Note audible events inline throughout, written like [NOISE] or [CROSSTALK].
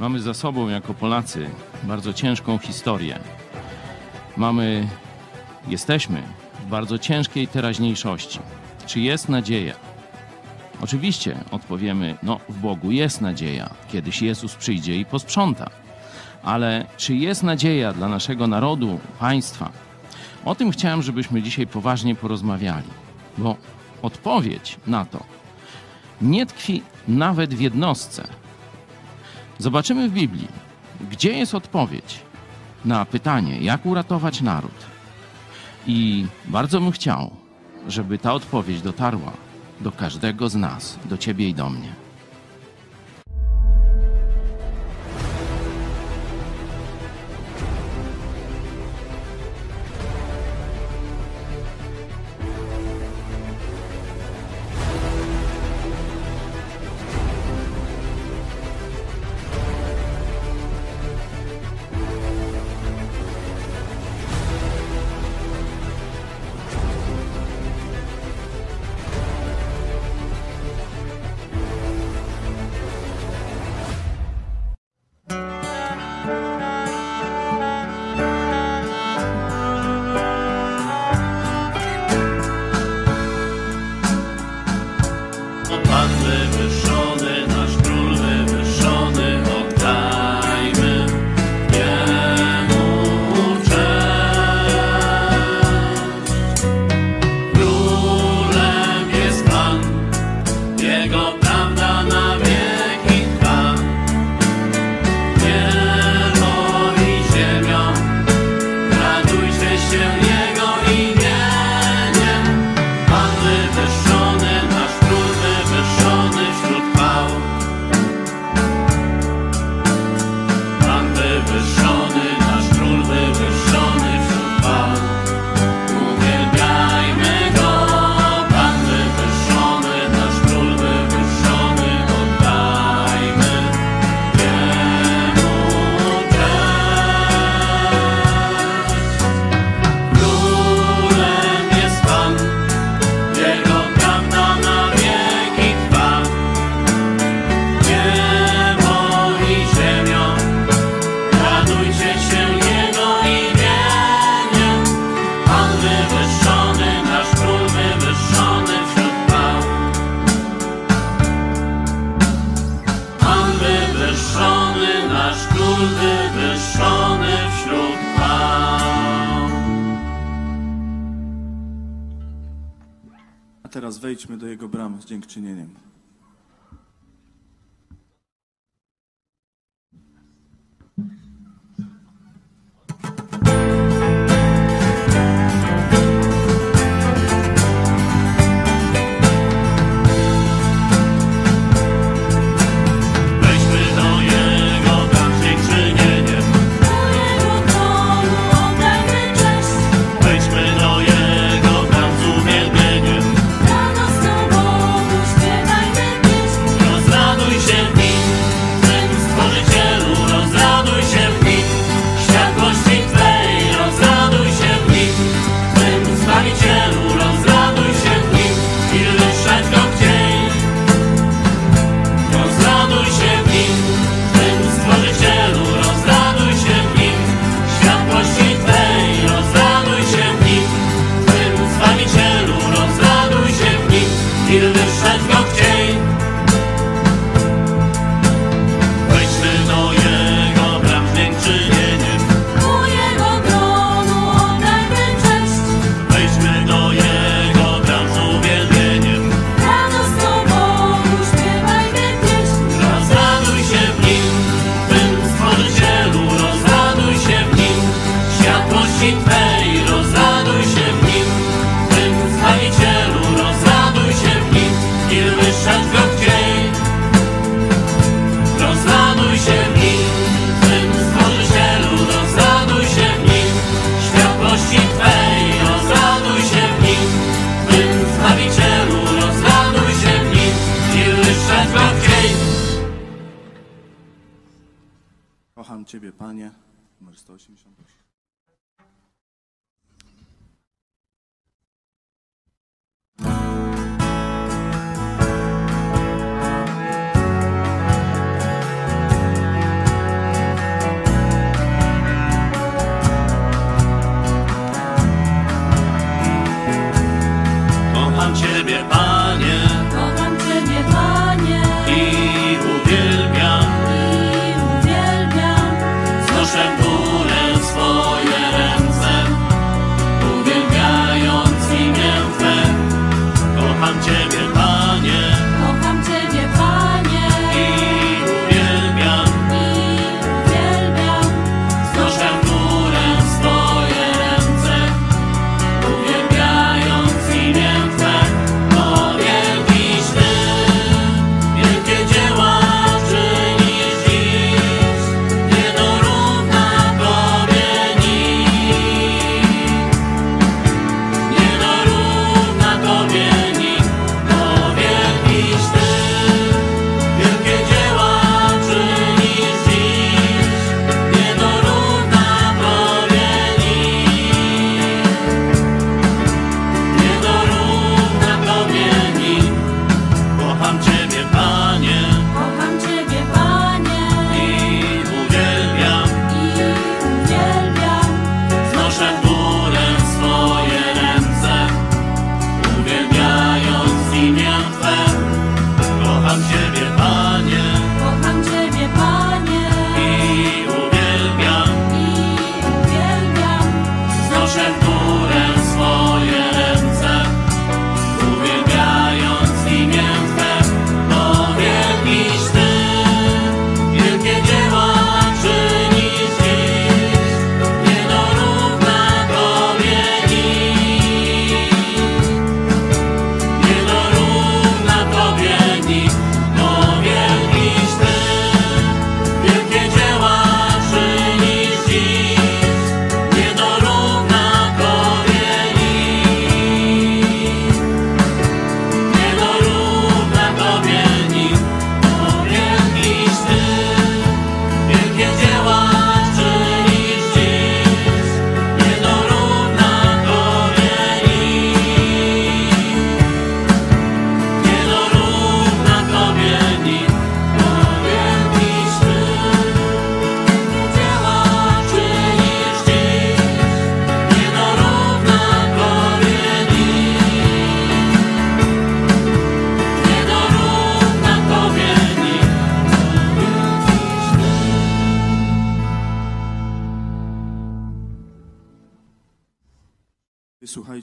Mamy za sobą jako Polacy bardzo ciężką historię. Mamy, jesteśmy w bardzo ciężkiej teraźniejszości. Czy jest nadzieja? Oczywiście odpowiemy, no w Bogu jest nadzieja. Kiedyś Jezus przyjdzie i posprząta. Ale czy jest nadzieja dla naszego narodu, państwa? O tym chciałem, żebyśmy dzisiaj poważnie porozmawiali, bo odpowiedź na to nie tkwi nawet w jednostce, Zobaczymy w Biblii, gdzie jest odpowiedź na pytanie, jak uratować naród. I bardzo bym chciał, żeby ta odpowiedź dotarła do każdego z nas, do ciebie i do mnie. czynieniem.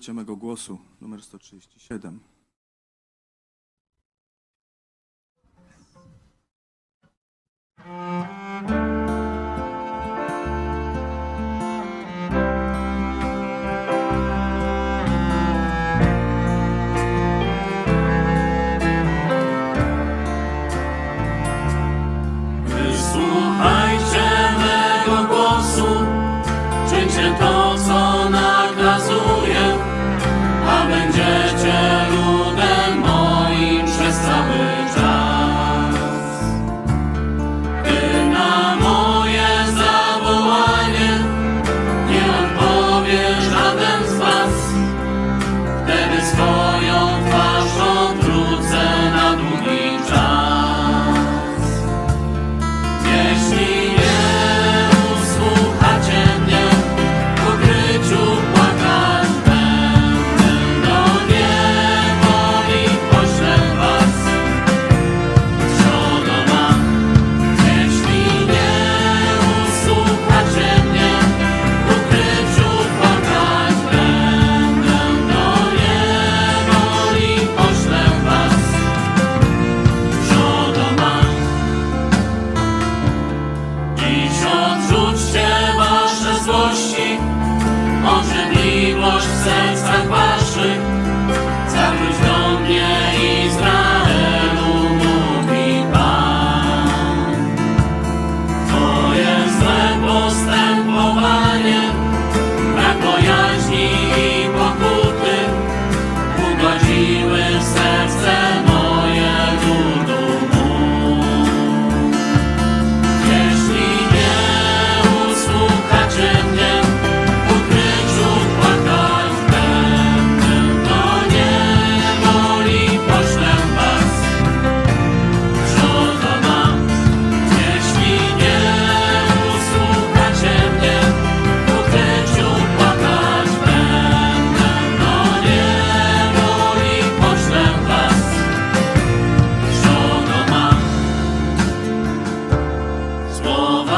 Wysłuchajcie mego głosu, numer 137. Wysłuchajcie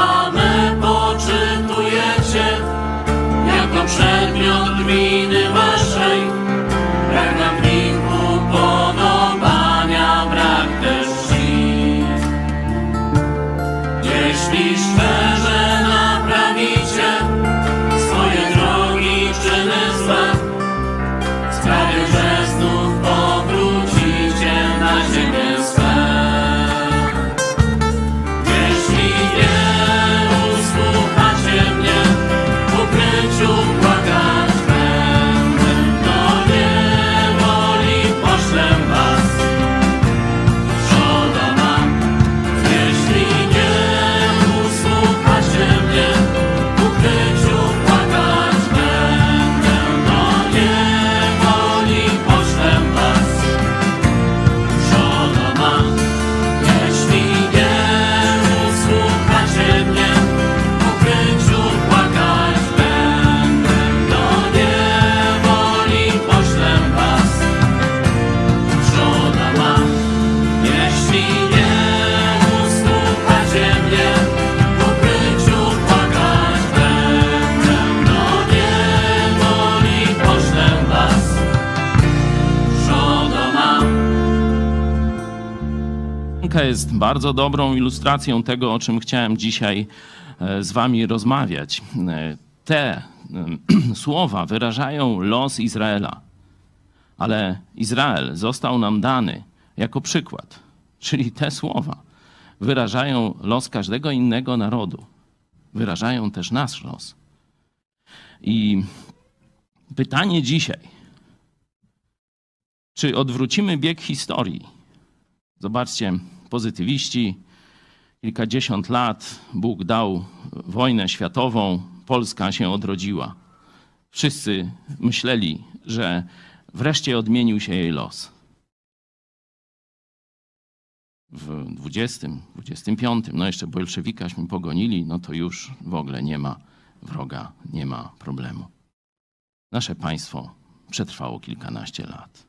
Słowa me poczytujecie jako przedmiot winy waszej. Bardzo dobrą ilustracją tego, o czym chciałem dzisiaj e, z wami rozmawiać. E, Te e, [CLEARS THROAT] słowa wyrażają los Izraela, ale Izrael został nam dany jako przykład, czyli te słowa wyrażają los każdego innego narodu, wyrażają też nasz los. I pytanie dzisiaj, czy odwrócimy bieg historii? Zobaczcie, pozytywiści, kilkadziesiąt lat Bóg dał wojnę światową, Polska się odrodziła. Wszyscy myśleli, że wreszcie odmienił się jej los. W 20, 25, no jeszcze bolszewikaśmy pogonili, no to już w ogóle nie ma wroga, nie ma problemu. Nasze państwo przetrwało kilkanaście lat.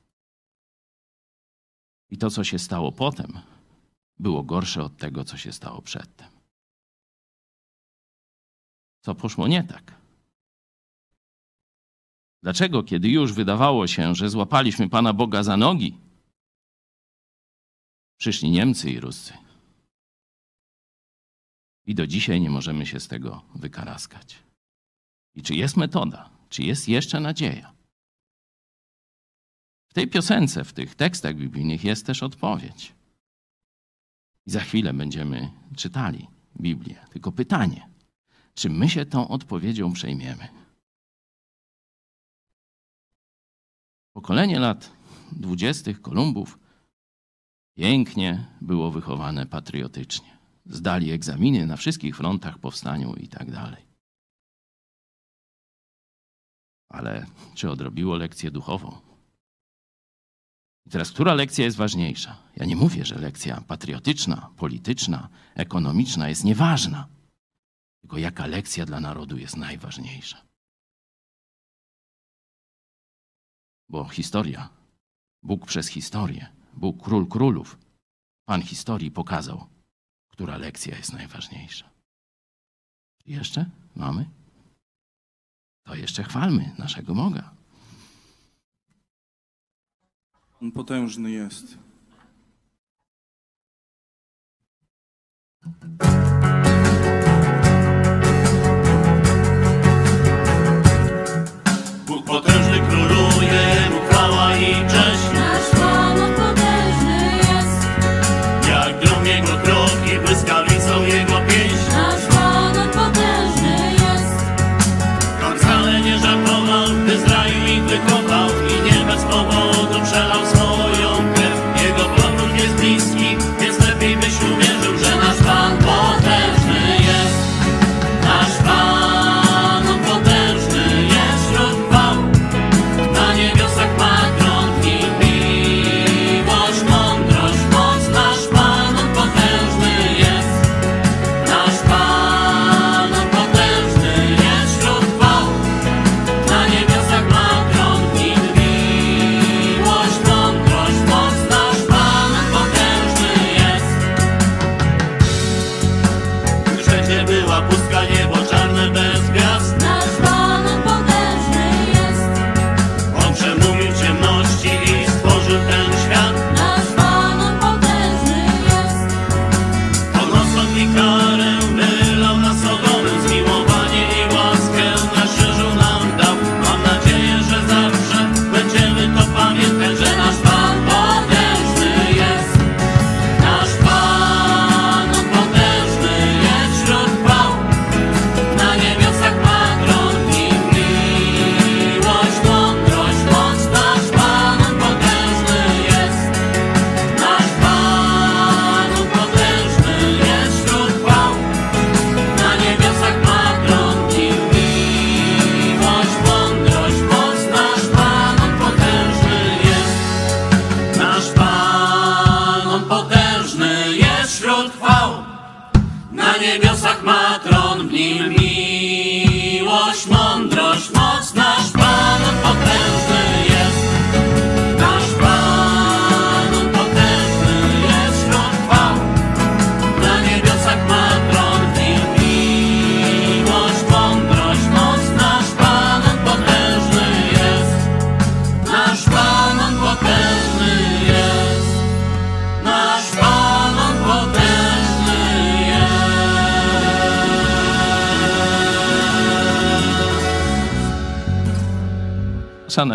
I to, co się stało potem, było gorsze od tego, co się stało przedtem. Co poszło nie tak? Dlaczego, kiedy już wydawało się, że złapaliśmy Pana Boga za nogi, przyszli Niemcy i Ruscy? I do dzisiaj nie możemy się z tego wykaraskać. I czy jest metoda? Czy jest jeszcze nadzieja? W tej piosence, w tych tekstach biblijnych jest też odpowiedź. I za chwilę będziemy czytali Biblię. Tylko pytanie, czy my się tą odpowiedzią przejmiemy? Pokolenie lat dwudziestych Kolumbów pięknie było wychowane patriotycznie. Zdali egzaminy na wszystkich frontach powstaniu i tak dalej. Ale czy odrobiło lekcję duchową? I teraz, która lekcja jest ważniejsza? Ja nie mówię, że lekcja patriotyczna, polityczna, ekonomiczna jest nieważna. Tylko jaka lekcja dla narodu jest najważniejsza? Bo historia, Bóg przez historię, Bóg król królów, Pan historii pokazał, która lekcja jest najważniejsza. Jeszcze mamy? To jeszcze chwalmy naszego Boga. On potężny jest. Bóg potężny króluje, Jemu chwała i cześć.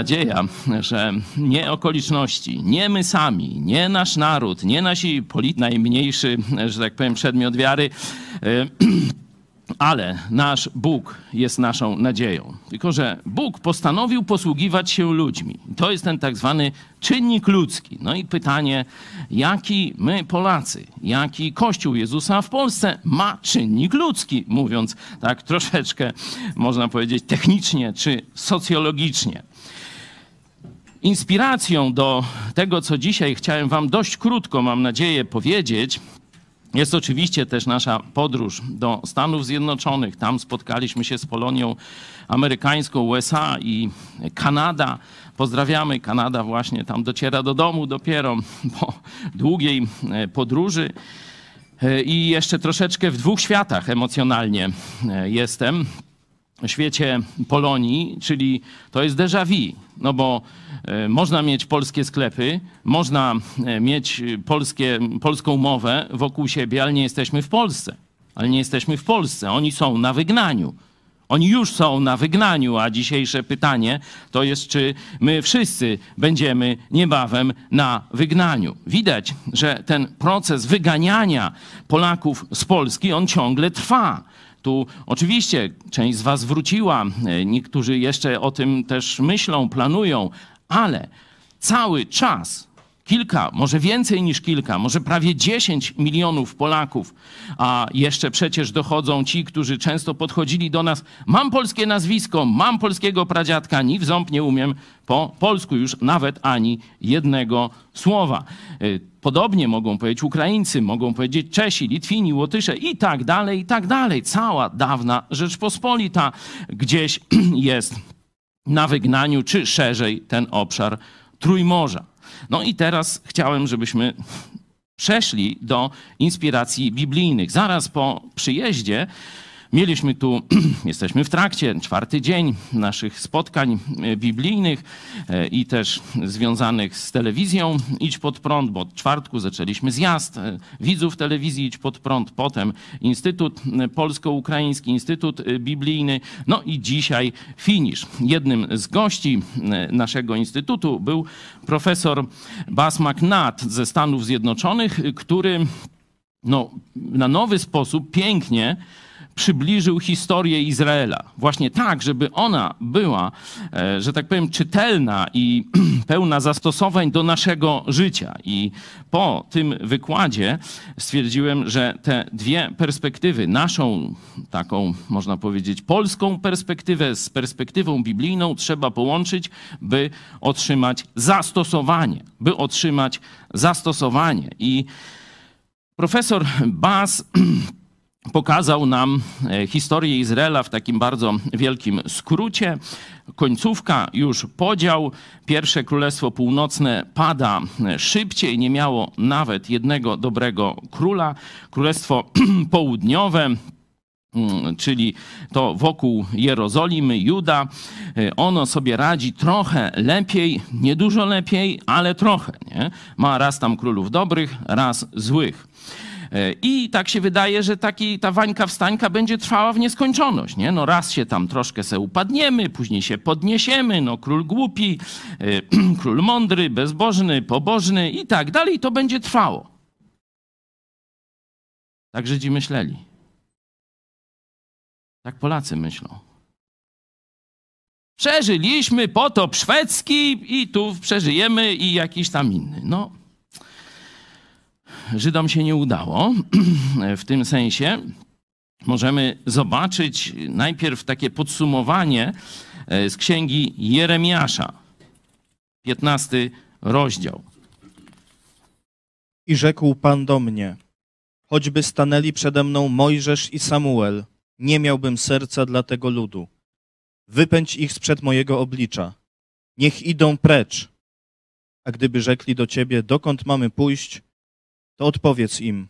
Nadzieja, że nie okoliczności, nie my sami, nie nasz naród, nie nasi polit najmniejszy, że tak powiem, przedmiot wiary, e, [CLEARS THROAT] ale nasz Bóg jest naszą nadzieją. Tylko, że Bóg postanowił posługiwać się ludźmi. To jest ten tak zwany czynnik ludzki. No i pytanie, jaki my Polacy, jaki Kościół Jezusa w Polsce ma czynnik ludzki, mówiąc tak troszeczkę, można powiedzieć, technicznie czy socjologicznie. Inspiracją do tego, co dzisiaj chciałem Wam dość krótko, mam nadzieję, powiedzieć, jest oczywiście też nasza podróż do Stanów Zjednoczonych. Tam spotkaliśmy się z Polonią amerykańską, USA i Kanada. Pozdrawiamy. Kanada właśnie tam dociera do domu dopiero po długiej e, podróży. E, I jeszcze troszeczkę w dwóch światach emocjonalnie e, jestem. Świecie Polonii, czyli to jest déjà vu, no bo e, można mieć polskie sklepy, można e, mieć polskie, polską mowę wokół siebie, ale nie jesteśmy w Polsce. Ale nie jesteśmy w Polsce. Oni są na wygnaniu. Oni już są na wygnaniu, a dzisiejsze pytanie to jest, czy my wszyscy będziemy niebawem na wygnaniu. Widać, że ten proces wyganiania Polaków z Polski, on ciągle trwa. Tu. Oczywiście część z Was wróciła, e, niektórzy jeszcze o tym też myślą, planują, ale cały czas kilka, może więcej niż kilka, może prawie 10 milionów Polaków, a jeszcze przecież dochodzą ci, którzy często podchodzili do nas, mam polskie nazwisko, mam polskiego pradziadka, ni w ząb nie umiem po polsku już nawet ani jednego słowa. Y, Podobnie mogą powiedzieć Ukraińcy, mogą powiedzieć Czesi, Litwini, Łotysze i tak dalej, i tak dalej. Cała dawna Rzeczpospolita gdzieś [CLEARS THROAT] jest na wygnaniu, czy szerzej ten obszar Trójmorza. No i teraz chciałem, żebyśmy przeszli do inspiracji biblijnych. Zaraz po przyjeździe mieliśmy tu, [CLEARS THROAT] jesteśmy w trakcie, czwarty dzień naszych spotkań e, biblijnych e, i też związanych z telewizją Idź Pod Prąd, bo od czwartku zaczęliśmy zjazd e, widzów telewizji Idź Pod Prąd, potem Instytut Polsko-Ukraiński, Instytut Biblijny, no i dzisiaj finisz. Jednym z gości naszego instytutu był profesor Bas McNatt ze Stanów Zjednoczonych, który no, na nowy sposób pięknie przybliżył historię Izraela. Właśnie tak, żeby ona była, e, że tak powiem, czytelna i [CLEARS THROAT] pełna zastosowań do naszego życia. I po tym wykładzie stwierdziłem, że te dwie perspektywy, naszą taką, można powiedzieć, polską perspektywę z perspektywą biblijną, trzeba połączyć, by otrzymać zastosowanie, by otrzymać zastosowanie. I profesor Bas [CLEARS THROAT] pokazał nam e, historię Izraela w takim bardzo wielkim skrócie. Końcówka, już podział. Pierwsze Królestwo Północne pada e, szybciej, nie miało nawet jednego dobrego króla. Królestwo [CLEARS THROAT] Południowe mm, czyli to wokół Jerozolimy, Juda, e, ono sobie radzi trochę lepiej, nie dużo lepiej, ale trochę. Nie? Ma raz tam królów dobrych, raz złych. I tak się wydaje, że taki, ta wańka wstańka będzie trwała w nieskończoność. Nie? No raz się tam troszkę se upadniemy, później się podniesiemy, no król głupi, e, [CLEARS THROAT] król mądry, bezbożny, pobożny i tak dalej. To będzie trwało. Tak Żydzi myśleli. Tak Polacy myślą. Przeżyliśmy potop szwedzki i tu przeżyjemy i jakiś tam inny. No, Żydom się nie udało. [CLEARS THROAT] W tym sensie możemy zobaczyć najpierw takie podsumowanie e, z księgi Jeremiasza, 15 rozdział. I rzekł Pan do mnie: Choćby stanęli przede mną Mojżesz i Samuel, nie miałbym serca dla tego ludu. Wypędź ich sprzed mojego oblicza. Niech idą precz. A gdyby rzekli do ciebie, dokąd mamy pójść, to odpowiedz im,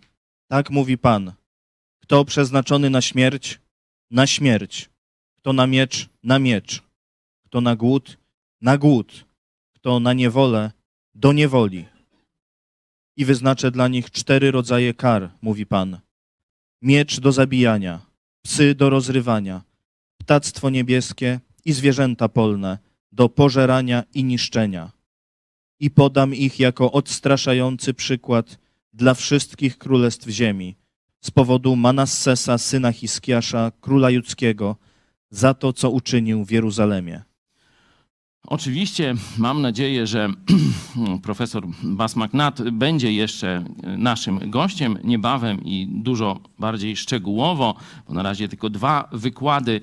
tak mówi Pan, kto przeznaczony na śmierć, na śmierć, kto na miecz, na miecz, kto na głód, na głód, kto na niewolę, do niewoli. I wyznaczę dla nich cztery rodzaje kar, mówi Pan. Miecz do zabijania, psy do rozrywania, ptactwo niebieskie i zwierzęta polne do pożerania i niszczenia. I podam ich jako odstraszający przykład dla wszystkich królestw ziemi, z powodu Manassesa, syna Hiskiasza, króla judzkiego, za to, co uczynił w Jeruzalemie. Oczywiście mam nadzieję, że [CLEARS THROAT] profesor Bas będzie jeszcze naszym gościem niebawem i dużo bardziej szczegółowo, bo na razie tylko dwa wykłady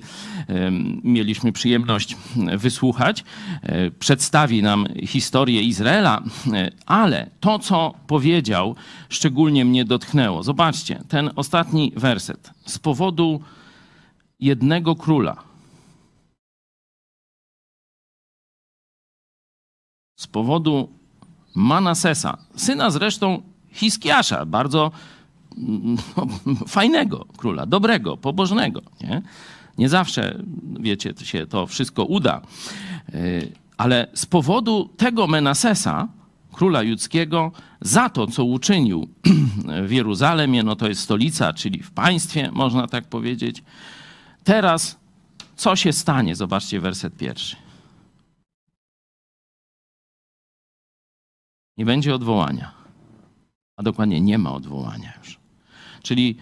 mieliśmy przyjemność wysłuchać. E, przedstawi nam historię Izraela, e, ale to, co powiedział, szczególnie mnie dotknęło. Zobaczcie, ten ostatni werset. Z powodu jednego króla z powodu Manasesa, syna zresztą Hiskiasza, bardzo no, [LAUGHS] fajnego króla, dobrego, pobożnego. Nie? nie zawsze, wiecie, się to wszystko uda. Y, Ale z powodu tego Menasesa, króla judzkiego, za to, co uczynił [CLEARS THROAT] w Jeruzalemie, no to jest stolica, czyli w państwie, można tak powiedzieć, teraz co się stanie? Zobaczcie werset pierwszy. Nie będzie odwołania. A dokładnie nie ma odwołania już. Czyli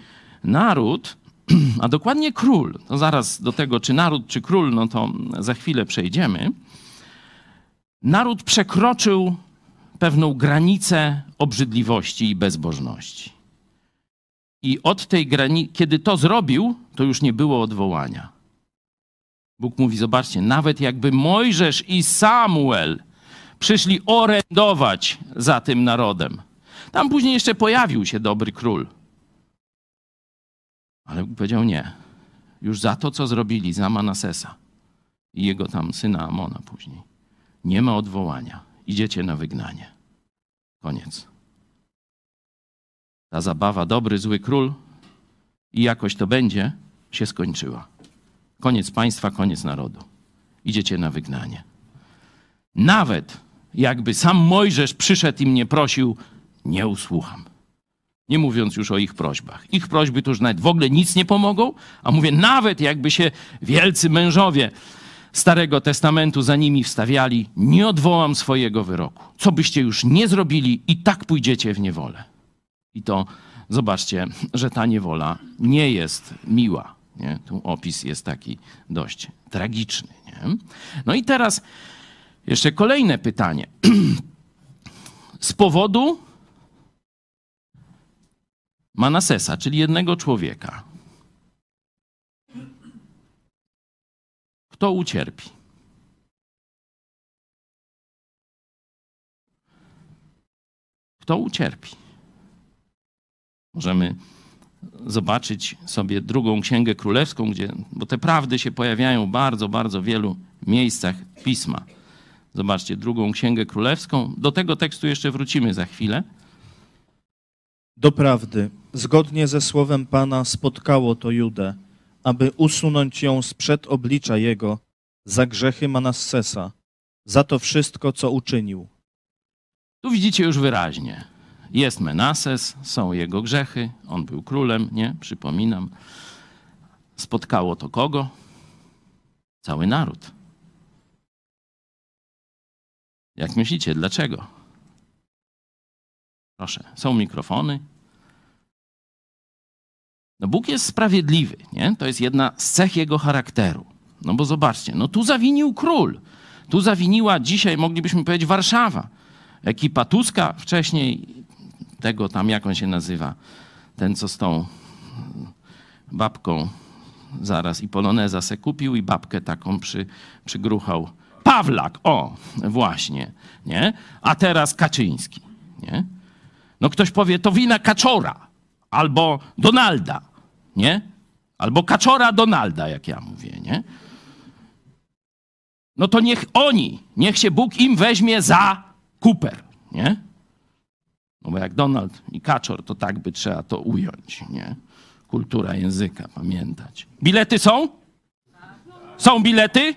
naród, [CLEARS THROAT] a dokładnie król, to zaraz do tego, czy naród, czy król, no to za chwilę przejdziemy. Naród przekroczył pewną granicę obrzydliwości i bezbożności. I od tej granicy, kiedy to zrobił, to już nie było odwołania. Bóg mówi: Zobaczcie, nawet jakby Mojżesz i Samuel przyszli orędować za tym narodem. Tam później jeszcze pojawił się dobry król. Ale Bóg powiedział: Nie. Już za to, co zrobili za Manasesa i jego tam syna Amona później. Nie ma odwołania. Idziecie na wygnanie. Koniec. Ta zabawa, dobry, zły król i jakoś to będzie, się skończyła. Koniec państwa, koniec narodu. Idziecie na wygnanie. Nawet jakby sam Mojżesz przyszedł i mnie prosił, nie usłucham. Nie mówiąc już o ich prośbach. Ich prośby to już nawet w ogóle nic nie pomogą, a mówię, nawet jakby się wielcy mężowie Starego Testamentu za nimi wstawiali, nie odwołam swojego wyroku. Co byście już nie zrobili, i tak pójdziecie w niewolę. I to zobaczcie, że ta niewola nie jest miła. Nie? Tu opis jest taki dość tragiczny. Nie? No i teraz jeszcze kolejne pytanie. [CLEARS THROAT] Z powodu Manasesa, czyli jednego człowieka, kto ucierpi? Kto ucierpi? Możemy zobaczyć sobie drugą księgę królewską, gdzie, bo te prawdy się pojawiają w bardzo, bardzo wielu miejscach pisma. Zobaczcie, drugą księgę królewską. Do tego tekstu jeszcze wrócimy za chwilę. Doprawdy, zgodnie ze słowem Pana spotkało to Judę, aby usunąć ją sprzed oblicza Jego za grzechy Manassesa, za to wszystko, co uczynił. Tu widzicie już wyraźnie. Jest Menases, są jego grzechy, on był królem, nie? Przypominam. Spotkało to kogo? Cały naród. Jak myślicie, dlaczego? Proszę, są mikrofony. No Bóg jest sprawiedliwy, nie? To jest jedna z cech jego charakteru. No bo zobaczcie, no tu zawinił król. Tu zawiniła dzisiaj, moglibyśmy powiedzieć, Warszawa. Ekipa Tuska wcześniej, tego tam, jak on się nazywa, ten, co z tą babką zaraz i poloneza se kupił i babkę taką przy, przygruchał. Pawlak, o, właśnie, nie? A teraz Kaczyński, nie? No ktoś powie, to wina Kaczora albo Donalda, nie? Albo Kaczora Donalda, jak ja mówię, nie? No to niech oni, niech się Bóg im weźmie za kuper, nie? No bo jak Donald i Kaczor, to tak by trzeba to ująć, nie? Kultura języka, pamiętać. Bilety są? Są bilety?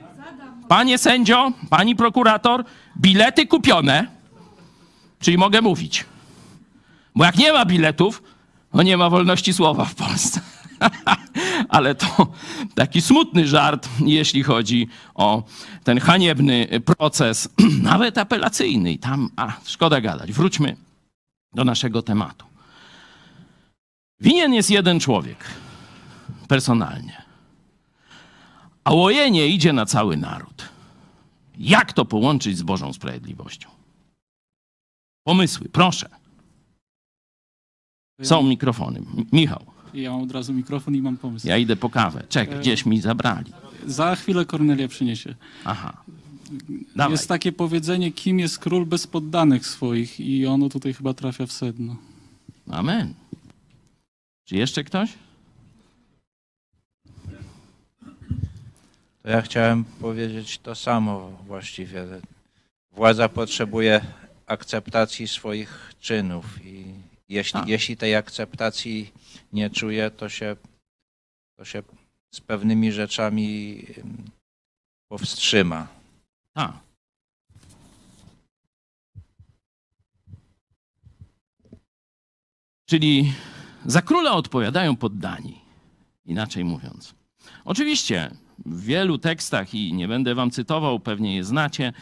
Panie sędzio, pani prokurator, bilety kupione, czyli mogę mówić. Bo jak nie ma biletów, no nie ma wolności słowa w Polsce. [LAUGHS] Ale to taki smutny żart, jeśli chodzi o ten haniebny proces, [CLEARS THROAT] nawet apelacyjny. I tam, a szkoda gadać. Wróćmy do naszego tematu. Winien jest jeden człowiek, personalnie. A łojenie idzie na cały naród. Jak to połączyć z Bożą sprawiedliwością? Pomysły, proszę. Są mikrofony. Michał, Ja mam od razu mikrofon i mam pomysł. ja idę po kawę. Czek, gdzieś mi zabrali. Za chwilę Kornelia przyniesie. Aha. Dawaj. Jest takie powiedzenie, kim jest król bez poddanych swoich i ono tutaj chyba trafia w sedno. Amen. Czy jeszcze ktoś? To ja chciałem powiedzieć to samo właściwie. Władza potrzebuje akceptacji swoich czynów i, jeśli, Tak. jeśli tej akceptacji nie czuje, to się, to się z pewnymi rzeczami ym, powstrzyma. Tak. Czyli za króla odpowiadają poddani. Inaczej mówiąc. Oczywiście w wielu tekstach, i nie będę wam cytował, pewnie je znacie,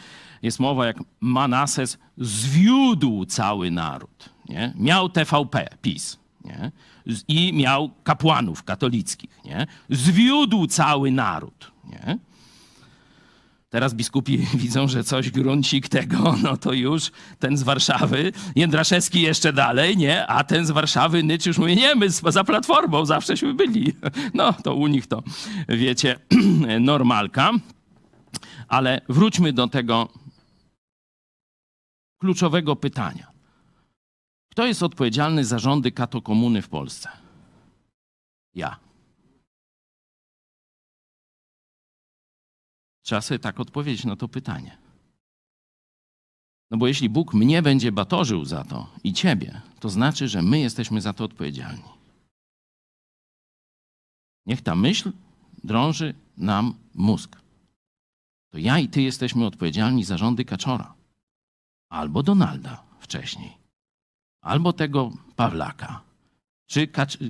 jest mowa jak Manases zwiódł cały naród. Nie? Miał TVP, PiS. Nie? I miał kapłanów katolickich. Nie? Zwiódł cały naród. Nie? Teraz biskupi [LAUGHS] widzą, że coś gruncik tego, [LAUGHS] no to już ten z Warszawy, Jędraszewski jeszcze dalej, nie? A ten z Warszawy Nycz już mówi, nie, my za Platformą zawsześmy byli. [LAUGHS] No to u nich to, wiecie, [CLEARS THROAT] normalka. Ale wróćmy do tego kluczowego pytania. Kto jest odpowiedzialny za rządy katokomuny w Polsce? Ja. Trzeba sobie tak odpowiedzieć na to pytanie. No bo jeśli Bóg mnie będzie batorzył za to i ciebie, to znaczy, że my jesteśmy za to odpowiedzialni. Niech ta myśl drąży nam mózg. To ja i ty jesteśmy odpowiedzialni za rządy Kaczora. Albo Donalda wcześniej. Albo tego Pawlaka. Czy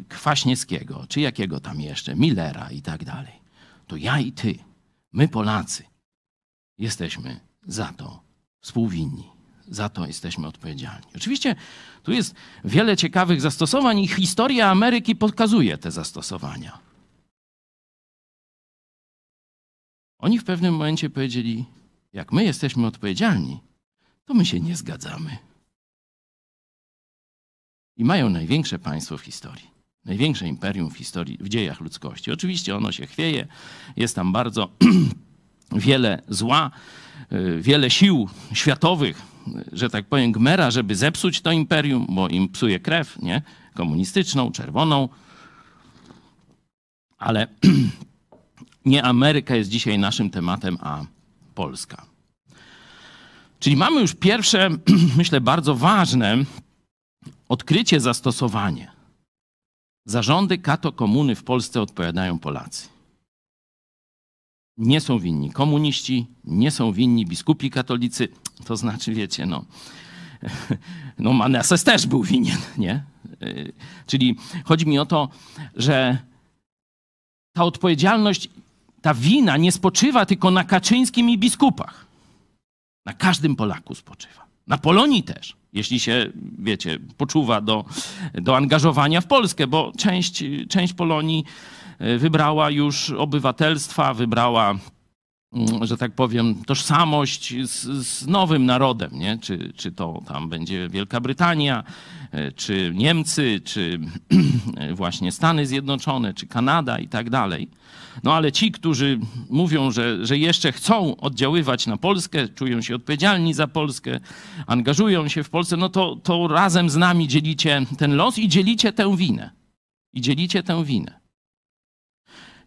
Kwaśniewskiego, czy jakiego tam jeszcze, Millera i tak dalej. To ja i ty My, Polacy, jesteśmy za to współwinni. Za to jesteśmy odpowiedzialni. Oczywiście tu jest wiele ciekawych zastosowań i historia Ameryki pokazuje te zastosowania. Oni w pewnym momencie powiedzieli: Jak my jesteśmy odpowiedzialni, to my się nie zgadzamy. I mają największe państwo w historii. Największe imperium w historii, w dziejach ludzkości. Oczywiście ono się chwieje, jest tam bardzo [CLEARS THROAT] wiele zła, y, wiele sił światowych, y, że tak powiem, gmera, żeby zepsuć to imperium, bo im psuje krew, nie? Komunistyczną, czerwoną. Ale [CLEARS THROAT] nie Ameryka jest dzisiaj naszym tematem, a Polska. Czyli mamy już pierwsze, [CLEARS THROAT] myślę, bardzo ważne odkrycie, zastosowanie. Zarządy kato komuny w Polsce odpowiadają Polacy. Nie są winni komuniści, nie są winni biskupi katolicy. To znaczy, wiecie, no, [LAUGHS] no Manases też był winien, nie? Y, Czyli chodzi mi o to, że ta odpowiedzialność, ta wina nie spoczywa tylko na Kaczyńskim i biskupach. Na każdym Polaku spoczywa. Na Polonii też, jeśli się, wiecie, poczuwa do, do angażowania w Polskę, bo część, część Polonii y, wybrała już obywatelstwa, wybrała, że tak powiem, tożsamość z, z nowym narodem, nie? Czy, czy to tam będzie Wielka Brytania, y, czy Niemcy, czy [CLEARS THROAT] właśnie Stany Zjednoczone, czy Kanada i tak dalej. No ale ci, którzy mówią, że, że jeszcze chcą oddziaływać na Polskę, czują się odpowiedzialni za Polskę, angażują się w Polsce, no to, to razem z nami dzielicie ten los i dzielicie tę winę. I dzielicie tę winę.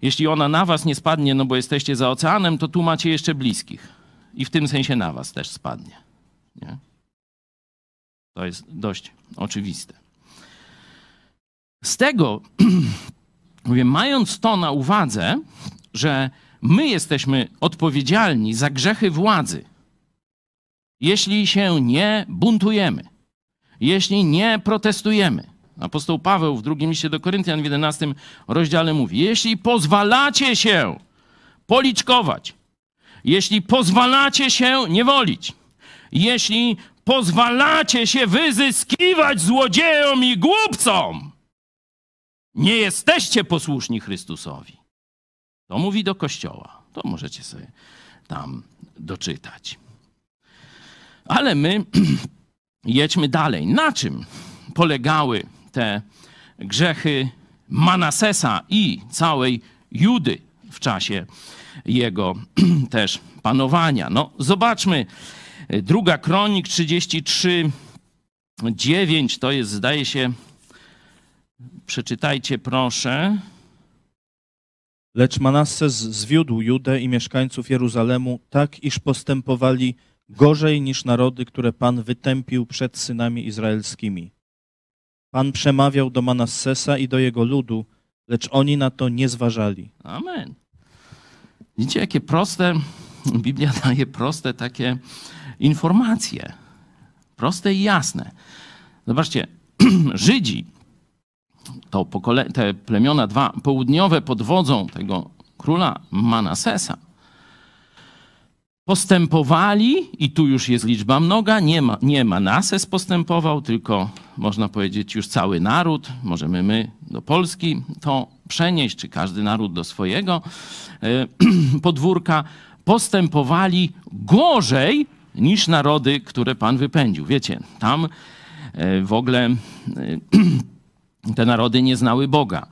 Jeśli ona na was nie spadnie, no bo jesteście za oceanem, to tu macie jeszcze bliskich. I w tym sensie na was też spadnie. Nie? To jest dość oczywiste. Z tego [CLEARS THROAT] Mówię, mając to na uwadze, że my jesteśmy odpowiedzialni za grzechy władzy, jeśli się nie buntujemy, jeśli nie protestujemy. Apostoł Paweł w drugim liście do Koryntian w 11 rozdziale mówi: Jeśli pozwalacie się policzkować, jeśli pozwalacie się niewolić, jeśli pozwalacie się wyzyskiwać złodziejom i głupcom, nie jesteście posłuszni Chrystusowi. To mówi do Kościoła. To możecie sobie tam doczytać. Ale my [CLEARS THROAT] jedźmy dalej. Na czym polegały te grzechy Manasesa i całej Judy w czasie jego [CLEARS THROAT] też panowania? No, zobaczmy. Druga Kronik 33, 9 to jest, zdaje się, Przeczytajcie proszę. Lecz Manasses zwiódł Judę i mieszkańców Jeruzalemu tak, iż postępowali gorzej niż narody, które Pan wytępił przed synami izraelskimi. Pan przemawiał do Manassesa i do jego ludu, lecz oni na to nie zważali. Amen. Widzicie, jakie proste, Biblia daje proste takie informacje. Proste i jasne. Zobaczcie, [CLEARS THROAT] Żydzi, to pokole- te plemiona dwa południowe pod wodzą tego króla Manasesa, postępowali, i tu już jest liczba mnoga, nie, ma, nie Manases postępował, tylko można powiedzieć już cały naród, możemy my do Polski to przenieść, czy każdy naród do swojego e, [CLEARS THROAT] podwórka, postępowali gorzej niż narody, które Pan wypędził. Wiecie, tam e, w ogóle e, [CLEARS THROAT] te narody nie znały Boga.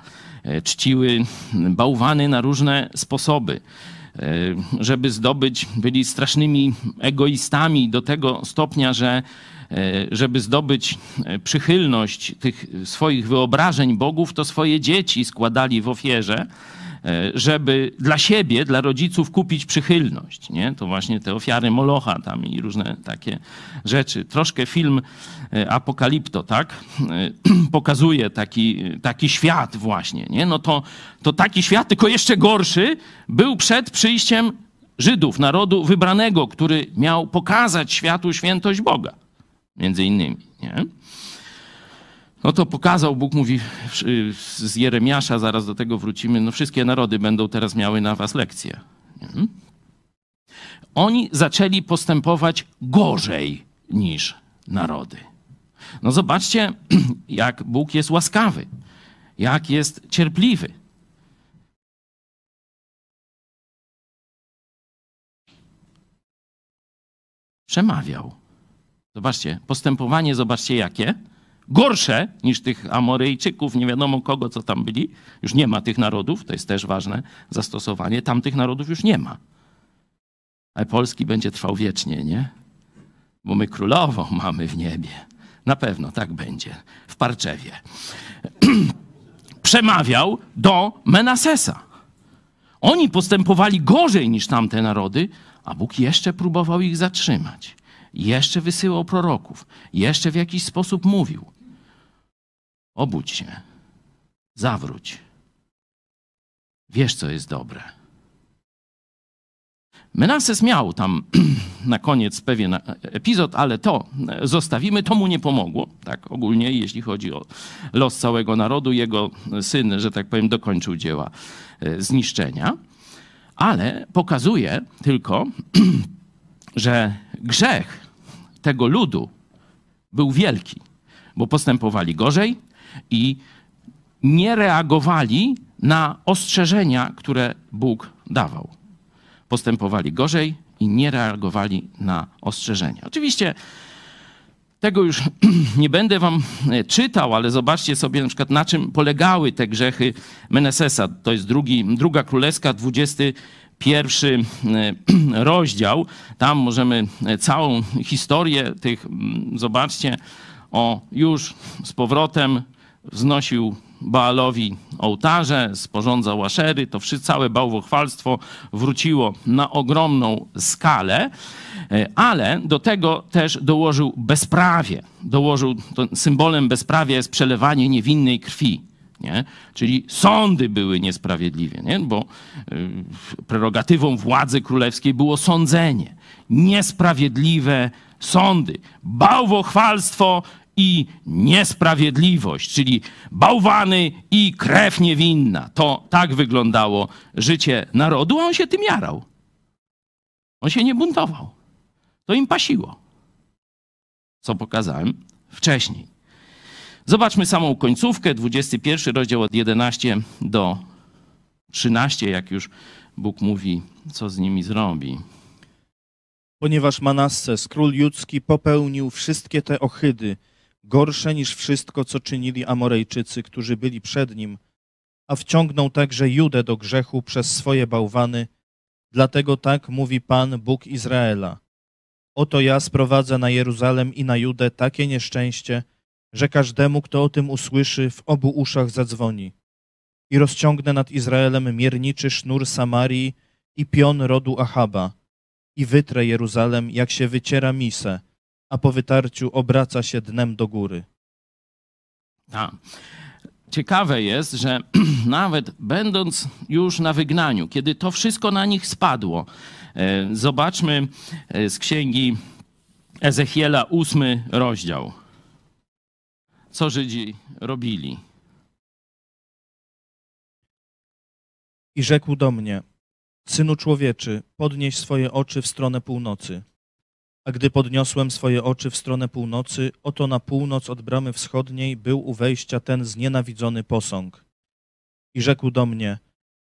Czciły bałwany na różne sposoby. E, Żeby zdobyć, byli strasznymi egoistami do tego stopnia, że e, żeby zdobyć e, przychylność tych swoich wyobrażeń bogów, to swoje dzieci składali w ofierze, żeby dla siebie, dla rodziców kupić przychylność. Nie? To właśnie te ofiary Molocha tam i różne takie rzeczy. Troszkę film e, Apokalipto, tak? E, [CLEARS THROAT] Pokazuje taki, taki świat właśnie. Nie? No to, to taki świat, tylko jeszcze gorszy, był przed przyjściem Żydów, narodu wybranego, który miał pokazać światu świętość Boga. Między innymi. Nie? No to pokazał, Bóg mówi z Jeremiasza, zaraz do tego wrócimy, no wszystkie narody będą teraz miały na was lekcje. Nie? Oni zaczęli postępować gorzej niż narody. No zobaczcie, [CLEARS THROAT] jak Bóg jest łaskawy, jak jest cierpliwy. Przemawiał. Zobaczcie, postępowanie, zobaczcie jakie. Gorsze niż tych Amoryjczyków, nie wiadomo kogo, co tam byli. Już nie ma tych narodów, to jest też ważne zastosowanie. Tamtych narodów już nie ma. Ale Polski będzie trwał wiecznie, nie? Bo my królową mamy w niebie. Na pewno tak będzie. W Parczewie. [CLEARS THROAT] Przemawiał do Menasesa. Oni postępowali gorzej niż tamte narody, a Bóg jeszcze próbował ich zatrzymać. Jeszcze wysyłał proroków, jeszcze w jakiś sposób mówił: Obudź się, zawróć. Wiesz, co jest dobre. Menases miał tam [CLEARS THROAT] na koniec pewien epizod, ale to zostawimy, to mu nie pomogło, tak ogólnie, jeśli chodzi o los całego narodu. Jego syn, że tak powiem, dokończył dzieła e, zniszczenia, ale pokazuje tylko, [CLEARS THROAT] że grzech tego ludu był wielki, bo postępowali gorzej i nie reagowali na ostrzeżenia, które Bóg dawał. Postępowali gorzej i nie reagowali na ostrzeżenia. Oczywiście tego już [CLEARS THROAT] nie będę wam e, czytał, ale zobaczcie sobie na przykład na czym polegały te grzechy Menesesa. To jest drugi, druga królewska, 21 e, [CLEARS THROAT] rozdział. Tam możemy e, całą historię tych, mm, zobaczcie, o już z powrotem wznosił Baalowi ołtarze, sporządzał aszery, to wszystko, całe bałwochwalstwo wróciło na ogromną skalę, e, ale do tego też dołożył bezprawie. Dołożył, symbolem bezprawia jest przelewanie niewinnej krwi. Nie? Czyli sądy były niesprawiedliwe, nie? bo y, prerogatywą władzy królewskiej było sądzenie. Niesprawiedliwe sądy, bałwochwalstwo i niesprawiedliwość, czyli bałwany i krew niewinna. To tak wyglądało życie narodu, a on się tym jarał. On się nie buntował. To im pasiło. Co pokazałem wcześniej. Zobaczmy samą końcówkę, 21 rozdział od 11 do 13, jak już Bóg mówi, co z nimi zrobi. Ponieważ Manasses, król judzki, popełnił wszystkie te ohydy, gorsze niż wszystko, co czynili Amorejczycy, którzy byli przed nim, a wciągnął także Judę do grzechu przez swoje bałwany. Dlatego tak mówi Pan, Bóg Izraela. Oto ja sprowadzę na Jeruzalem i na Judę takie nieszczęście, że każdemu, kto o tym usłyszy, w obu uszach zadzwoni. I rozciągnę nad Izraelem mierniczy sznur Samarii i pion rodu Achaba i wytrę Jeruzalem, jak się wyciera misę, a po wytarciu obraca się dnem do góry. Ciekawe jest, że [CLEARS THROAT] nawet będąc już na wygnaniu, kiedy to wszystko na nich spadło, e, zobaczmy e, z księgi Ezechiela, ósmy rozdział. Co Żydzi robili? I rzekł do mnie, Synu człowieczy, podnieś swoje oczy w stronę północy. A gdy podniosłem swoje oczy w stronę północy, oto na północ od bramy wschodniej był u wejścia ten znienawidzony posąg. I rzekł do mnie,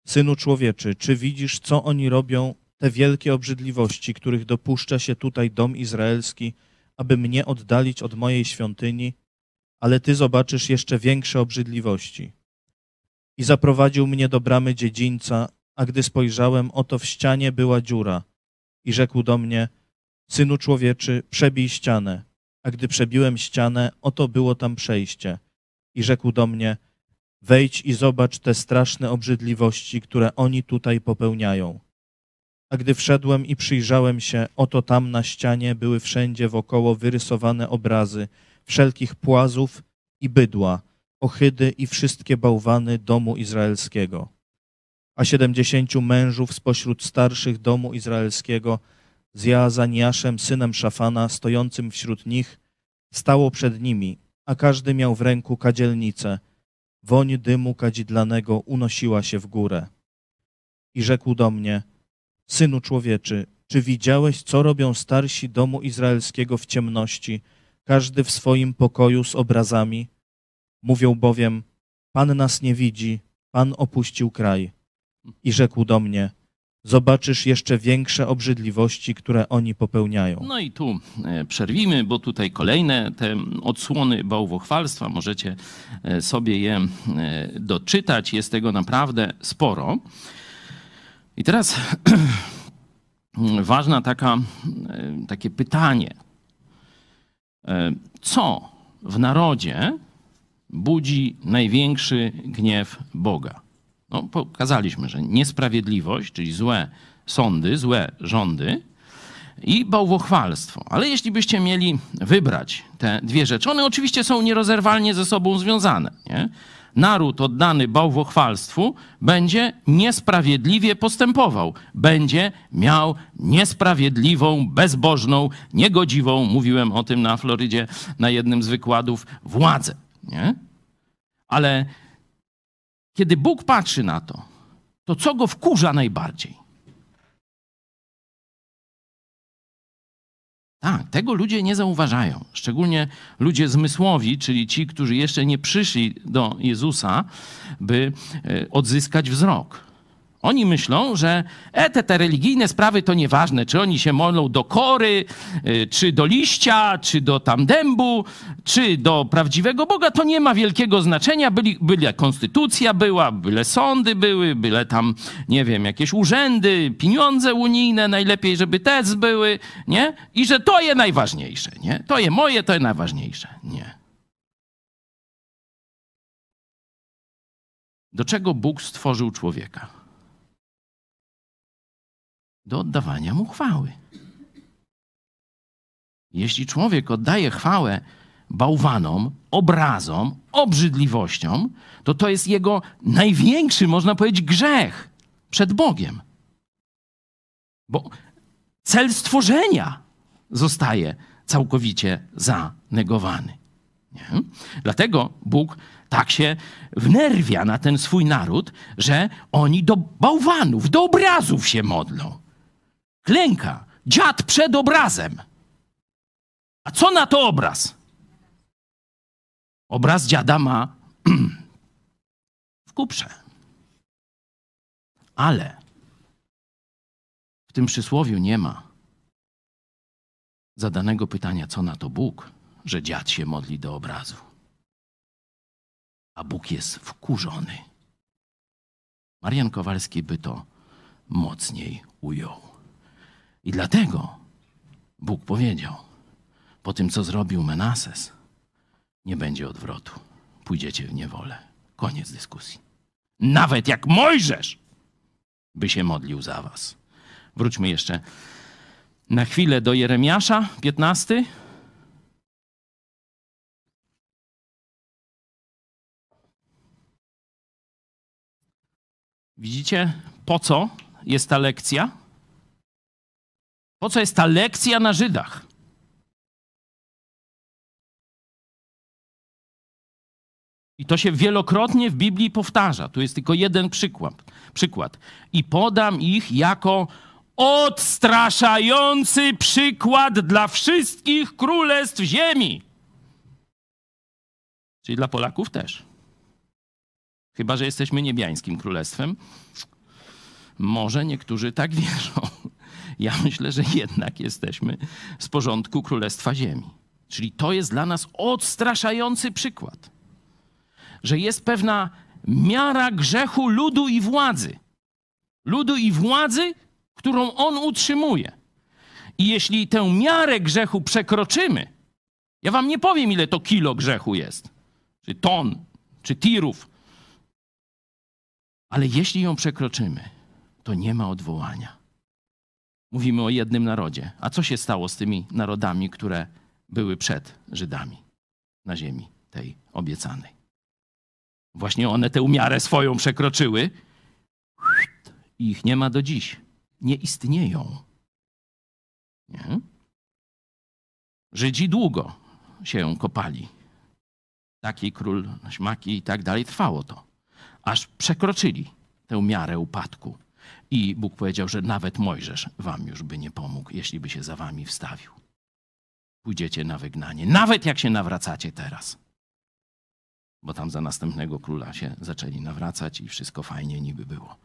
Synu człowieczy, czy widzisz, co oni robią, te wielkie obrzydliwości, których dopuszcza się tutaj dom izraelski, aby mnie oddalić od mojej świątyni, ale ty zobaczysz jeszcze większe obrzydliwości. I zaprowadził mnie do bramy dziedzińca, a gdy spojrzałem, oto w ścianie była dziura. I rzekł do mnie, Synu człowieczy, przebij ścianę. A gdy przebiłem ścianę, oto było tam przejście. I rzekł do mnie, wejdź i zobacz te straszne obrzydliwości, które oni tutaj popełniają. A gdy wszedłem i przyjrzałem się, oto tam na ścianie były wszędzie wokoło wyrysowane obrazy wszelkich płazów i bydła, ohydy i wszystkie bałwany domu izraelskiego. A siedemdziesięciu mężów spośród starszych domu izraelskiego z Jaazaniaszem, synem Szafana, stojącym wśród nich, stało przed nimi, a każdy miał w ręku kadzielnicę. Woń dymu kadzidlanego unosiła się w górę. I rzekł do mnie, Synu człowieczy, czy widziałeś, co robią starsi domu izraelskiego w ciemności, każdy w swoim pokoju z obrazami? Mówią bowiem, Pan nas nie widzi, Pan opuścił kraj. I rzekł do mnie, zobaczysz jeszcze większe obrzydliwości, które oni popełniają. No i tu e, przerwimy, bo tutaj kolejne te odsłony bałwochwalstwa, możecie e, sobie je e, doczytać. Jest tego naprawdę sporo. I teraz [CLEARS THROAT] ważna taka, takie pytanie. Co w narodzie budzi największy gniew Boga? No, pokazaliśmy, że niesprawiedliwość, czyli złe sądy, złe rządy i bałwochwalstwo. Ale jeśli byście mieli wybrać te dwie rzeczy, one oczywiście są nierozerwalnie ze sobą związane. Nie? Naród oddany bałwochwalstwu będzie niesprawiedliwie postępował, będzie miał niesprawiedliwą, bezbożną, niegodziwą, mówiłem o tym na Florydzie na jednym z wykładów, władzę. Nie? Ale kiedy Bóg patrzy na to, to co go wkurza najbardziej? Tak, tego ludzie nie zauważają. Szczególnie ludzie zmysłowi, czyli ci, którzy jeszcze nie przyszli do Jezusa, by e, odzyskać wzrok. Oni myślą, że e, te, te religijne sprawy to nieważne, czy oni się modlą do kory, y, czy do liścia, czy do tam dębu, czy do prawdziwego Boga, to nie ma wielkiego znaczenia. Byli, byle konstytucja była, byle sądy były, byle tam, nie wiem, jakieś urzędy, pieniądze unijne, najlepiej, żeby te były, nie? I że to jest najważniejsze, nie? To jest moje, to jest najważniejsze. Nie. Do czego Bóg stworzył człowieka? Do oddawania mu chwały. Jeśli człowiek oddaje chwałę bałwanom, obrazom, obrzydliwościom, to to jest jego największy, można powiedzieć, grzech przed Bogiem. Bo cel stworzenia zostaje całkowicie zanegowany. Nie? Dlatego Bóg tak się wnerwia na ten swój naród, że oni do bałwanów, do obrazów się modlą klęka. Dziad przed obrazem. A co na to obraz? Obraz dziada ma [CLEARS THROAT] w kuprze. Ale w tym przysłowiu nie ma zadanego pytania, co na to Bóg, że dziad się modli do obrazu. A Bóg jest wkurzony. Marian Kowalski by to mocniej ujął. I dlatego Bóg powiedział, po tym co zrobił Menases, nie będzie odwrotu. Pójdziecie w niewolę. Koniec dyskusji. Nawet jak Mojżesz by się modlił za was. Wróćmy jeszcze na chwilę do Jeremiasza 15. Widzicie, po co jest ta lekcja? Po co jest ta lekcja na Żydach? I to się wielokrotnie w Biblii powtarza. Tu jest tylko jeden przykład. przykład. I podam ich jako odstraszający przykład dla wszystkich królestw ziemi. Czyli dla Polaków też. Chyba, że jesteśmy niebiańskim królestwem. Może niektórzy tak [LAUGHS] wierzą. Ja [LAUGHS] myślę, że jednak jesteśmy z porządku Królestwa Ziemi. Czyli to jest dla nas odstraszający przykład, że jest pewna miara grzechu ludu i władzy. Ludu i władzy, którą on utrzymuje. I jeśli tę miarę grzechu przekroczymy, ja wam nie powiem, ile to kilo grzechu jest, czy ton, czy tirów, ale jeśli ją przekroczymy, to nie ma odwołania. Mówimy o jednym narodzie. A co się stało z tymi narodami, które były przed Żydami na ziemi tej obiecanej? Właśnie one tę miarę swoją przekroczyły i ich nie ma do dziś. Nie istnieją. Nie? Żydzi długo się kopali. Taki król, śmaki i tak dalej. Trwało to. Aż przekroczyli tę miarę upadku. I Bóg powiedział, że nawet Mojżesz wam już by nie pomógł, jeśli by się za wami wstawił. Pójdziecie na wygnanie, nawet jak się nawracacie teraz. Bo tam za następnego króla się zaczęli nawracać i wszystko fajnie niby było.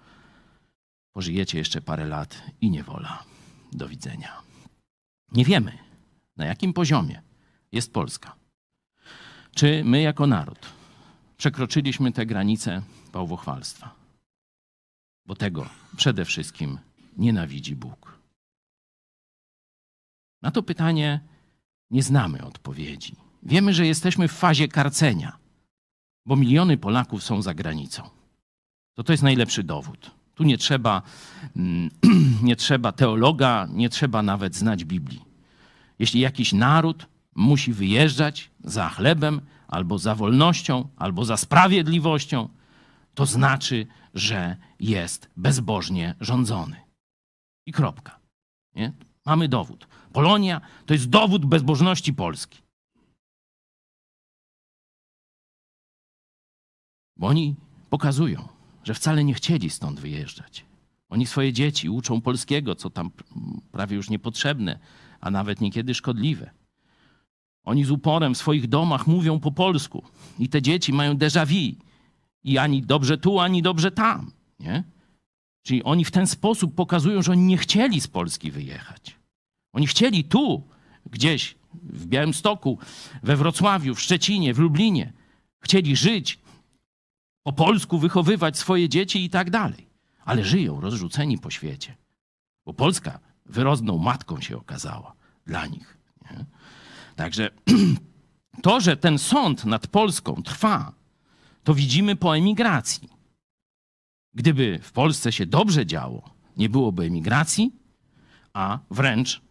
Pożyjecie jeszcze parę lat i niewola. Do widzenia. Nie wiemy, na jakim poziomie jest Polska. Czy my jako naród przekroczyliśmy te granice bałwochwalstwa? Bo tego przede wszystkim nienawidzi Bóg. Na to pytanie nie znamy odpowiedzi. Wiemy, że jesteśmy w fazie karcenia, bo miliony Polaków są za granicą. To to jest najlepszy dowód. Tu nie trzeba, mm, [CLEARS THROAT] nie trzeba teologa, nie trzeba nawet znać Biblii. Jeśli jakiś naród musi wyjeżdżać za chlebem, albo za wolnością, albo za sprawiedliwością, to znaczy, że jest bezbożnie rządzony. I kropka. Nie? Mamy dowód. Polonia to jest dowód bezbożności Polski. Bo oni pokazują, że wcale nie chcieli stąd wyjeżdżać. Oni swoje dzieci uczą polskiego, co tam prawie już niepotrzebne, a nawet niekiedy szkodliwe. Oni z uporem w swoich domach mówią po polsku i te dzieci mają déjà vu i ani dobrze tu, ani dobrze tam. Nie? Czyli oni w ten sposób pokazują, że oni nie chcieli z Polski wyjechać. Oni chcieli tu, gdzieś w Białymstoku, we Wrocławiu, w Szczecinie, w Lublinie. Chcieli żyć, po polsku wychowywać swoje dzieci i tak dalej. Ale żyją rozrzuceni po świecie. Bo Polska wyrodną matką się okazała dla nich. Nie? Także [CLEARS THROAT] to, że ten sąd nad Polską trwa, to widzimy po emigracji. Gdyby w Polsce się dobrze działo, nie byłoby emigracji, a wręcz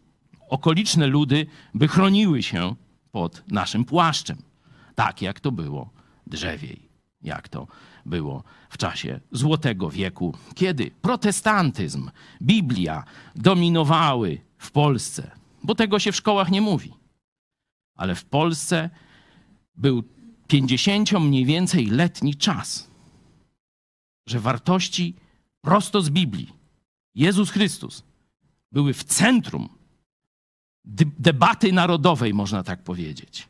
okoliczne ludy by chroniły się pod naszym płaszczem. Tak jak to było drzewiej, jak to było w czasie Złotego Wieku, kiedy protestantyzm, Biblia dominowały w Polsce, bo tego się w szkołach nie mówi. Ale w Polsce był 50 mniej więcej letni czas, że wartości prosto z Biblii, Jezus Chrystus, były w centrum debaty narodowej, można tak powiedzieć.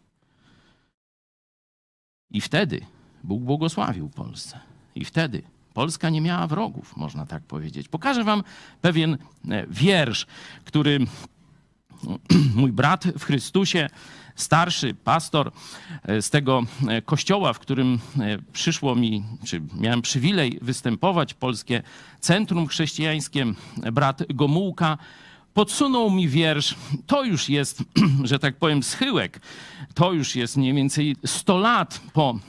I wtedy Bóg błogosławił Polsce. I wtedy Polska nie miała wrogów, można tak powiedzieć. Pokażę wam pewien e, wiersz, który [CLEARS THROAT] mój brat w Chrystusie starszy pastor e, z tego e, kościoła, w którym e, przyszło mi, czy miałem przywilej występować, Polskie Centrum Chrześcijańskie, brat Gomułka, podsunął mi wiersz. To już jest, [CLEARS THROAT] że tak powiem, schyłek. To już jest mniej więcej 100 lat po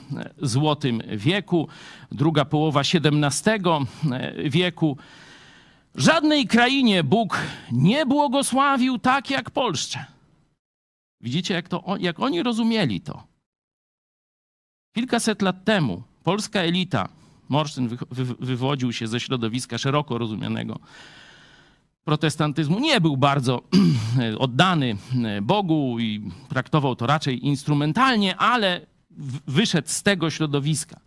Złotym Wieku, druga połowa XVII wieku. Żadnej krainie Bóg nie błogosławił tak jak Polsce. Widzicie, jak, to, jak oni rozumieli to. Kilkaset lat temu polska elita Morsztyn wy, wy, wywodził się ze środowiska szeroko rozumianego protestantyzmu. Nie był bardzo [CLEARS THROAT] oddany Bogu i traktował to raczej instrumentalnie, ale wyszedł z tego środowiska.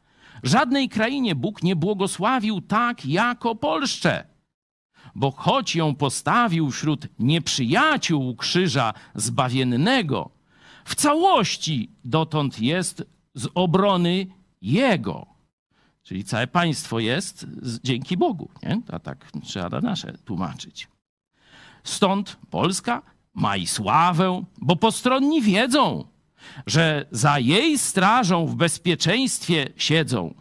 Żadnej krainie Bóg nie błogosławił tak jako Polszcze bo choć ją postawił wśród nieprzyjaciół krzyża zbawiennego, w całości dotąd jest z obrony Jego. Czyli całe państwo jest dzięki Bogu. Nie? A tak trzeba na nasze tłumaczyć. Stąd Polska ma i sławę, bo postronni wiedzą, że za jej strażą w bezpieczeństwie siedzą.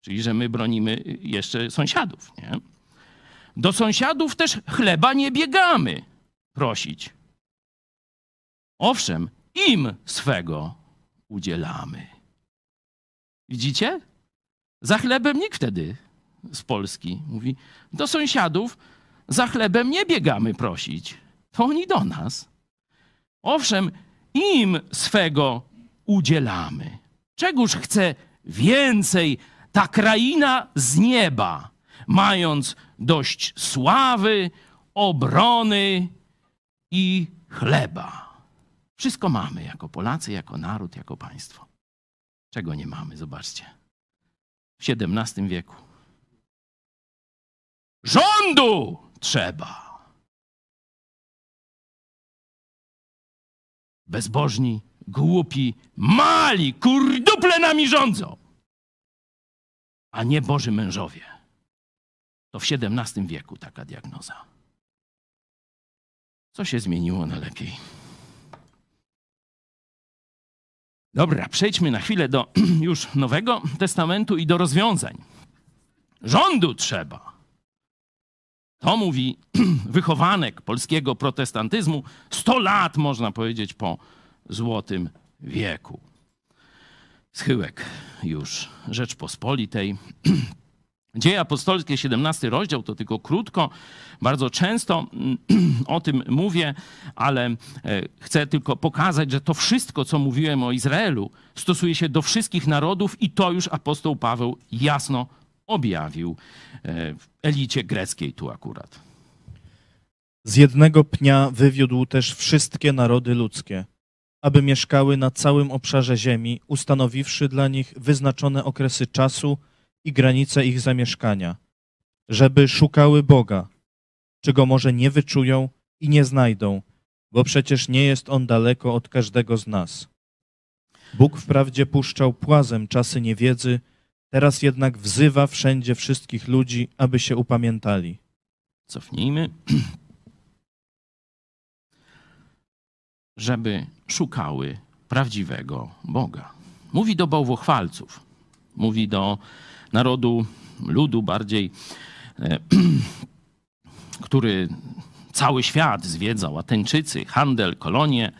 Czyli, że my bronimy jeszcze sąsiadów. Nie? Do sąsiadów też chleba nie biegamy prosić. Owszem, im swego udzielamy. Widzicie? Za chlebem nikt wtedy z Polski mówi: Do sąsiadów za chlebem nie biegamy prosić. To oni do nas. Owszem, im swego udzielamy. Czegóż chce więcej ta kraina z nieba, mając dość sławy, obrony i chleba. Wszystko mamy jako Polacy, jako naród, jako państwo. Czego nie mamy, zobaczcie. W XVII wieku. Rządu trzeba. Bezbożni, głupi, mali, kurduple nami rządzą, a nie Boży mężowie. To w XVII wieku taka diagnoza. Co się zmieniło na lepiej? Dobra, przejdźmy na chwilę do [CLEARS THROAT] już Nowego Testamentu i do rozwiązań. Rządu trzeba. To mówi [CLEARS THROAT] wychowanek polskiego protestantyzmu 100 lat, można powiedzieć, po Złotym wieku. Schyłek już Rzeczpospolitej. [CLEARS THROAT] Dzieje apostolskie, 17 rozdział, to tylko krótko. Bardzo często [CLEARS THROAT] o tym mówię, ale e, chcę tylko pokazać, że to wszystko, co mówiłem o Izraelu, stosuje się do wszystkich narodów i to już apostoł Paweł jasno objawił e, w elicie greckiej tu akurat. Z jednego pnia wywiódł też wszystkie narody ludzkie, aby mieszkały na całym obszarze ziemi, ustanowiwszy dla nich wyznaczone okresy czasu i granice ich zamieszkania, żeby szukały Boga, czego może nie wyczują i nie znajdą, bo przecież nie jest On daleko od każdego z nas. Bóg wprawdzie puszczał płazem czasy niewiedzy, teraz jednak wzywa wszędzie wszystkich ludzi, aby się upamiętali. Cofnijmy. Żeby szukały prawdziwego Boga. Mówi do bałwochwalców, mówi do narodu, ludu bardziej, e, [CLEARS THROAT] który cały świat zwiedzał, Ateńczycy, handel, kolonie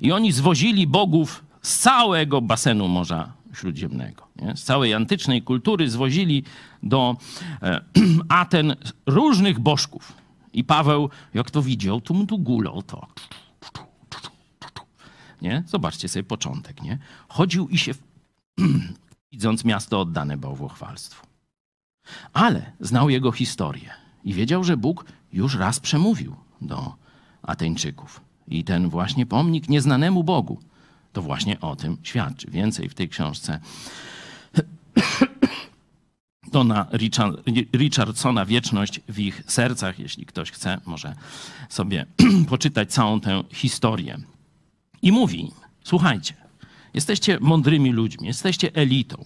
i oni zwozili bogów z całego basenu Morza Śródziemnego. Nie? Z całej antycznej kultury zwozili do e, [CLEARS THROAT] Aten różnych bożków. I Paweł, jak to widział, to mu tu gulał to. Nie? Zobaczcie sobie początek. Nie? Chodził i się, [CLEARS THROAT] widząc miasto oddane bałwochwalstwu. Ale znał jego historię i wiedział, że Bóg już raz przemówił do Ateńczyków. I ten właśnie pomnik nieznanemu Bogu to właśnie o tym świadczy. Więcej w tej książce [CLEARS THROAT] Dona Richard, Richardsona Wieczność w ich sercach. Jeśli ktoś chce, może sobie [CLEARS THROAT] poczytać całą tę historię. I mówi im, słuchajcie, jesteście mądrymi ludźmi, jesteście elitą.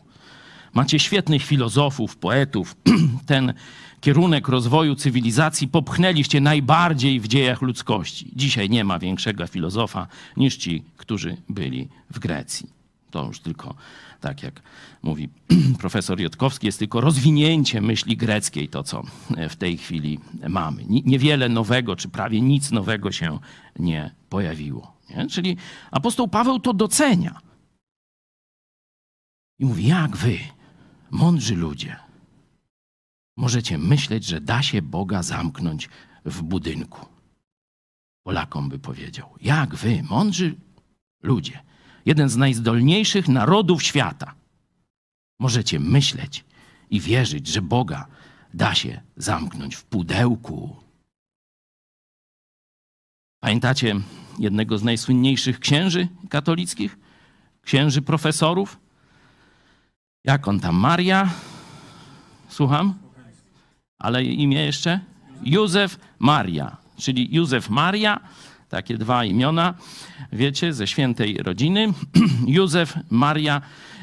Macie świetnych filozofów, poetów. [CLEARS THROAT] Ten kierunek rozwoju cywilizacji popchnęliście najbardziej w dziejach ludzkości. Dzisiaj nie ma większego filozofa niż ci, którzy byli w Grecji. To już tylko, tak jak mówi [CLEARS THROAT] profesor Jotkowski, jest tylko rozwinięcie myśli greckiej, to co w tej chwili mamy. Ni- Niewiele nowego, czy prawie nic nowego się nie pojawiło. Nie? Czyli apostoł Paweł to docenia. I mówi, jak wy, mądrzy ludzie, możecie myśleć, że da się Boga zamknąć w budynku. Polakom by powiedział, jak wy, mądrzy ludzie, jeden z najzdolniejszych narodów świata, możecie myśleć i wierzyć, że Boga da się zamknąć w pudełku. Pamiętacie jednego z najsłynniejszych księży katolickich? Księży profesorów? Jak on tam? Maria? Słucham? Ale imię jeszcze? Józef Maria, czyli Józef Maria, takie dwa imiona, wiecie, ze świętej rodziny. [CLEARS THROAT] Józef Maria,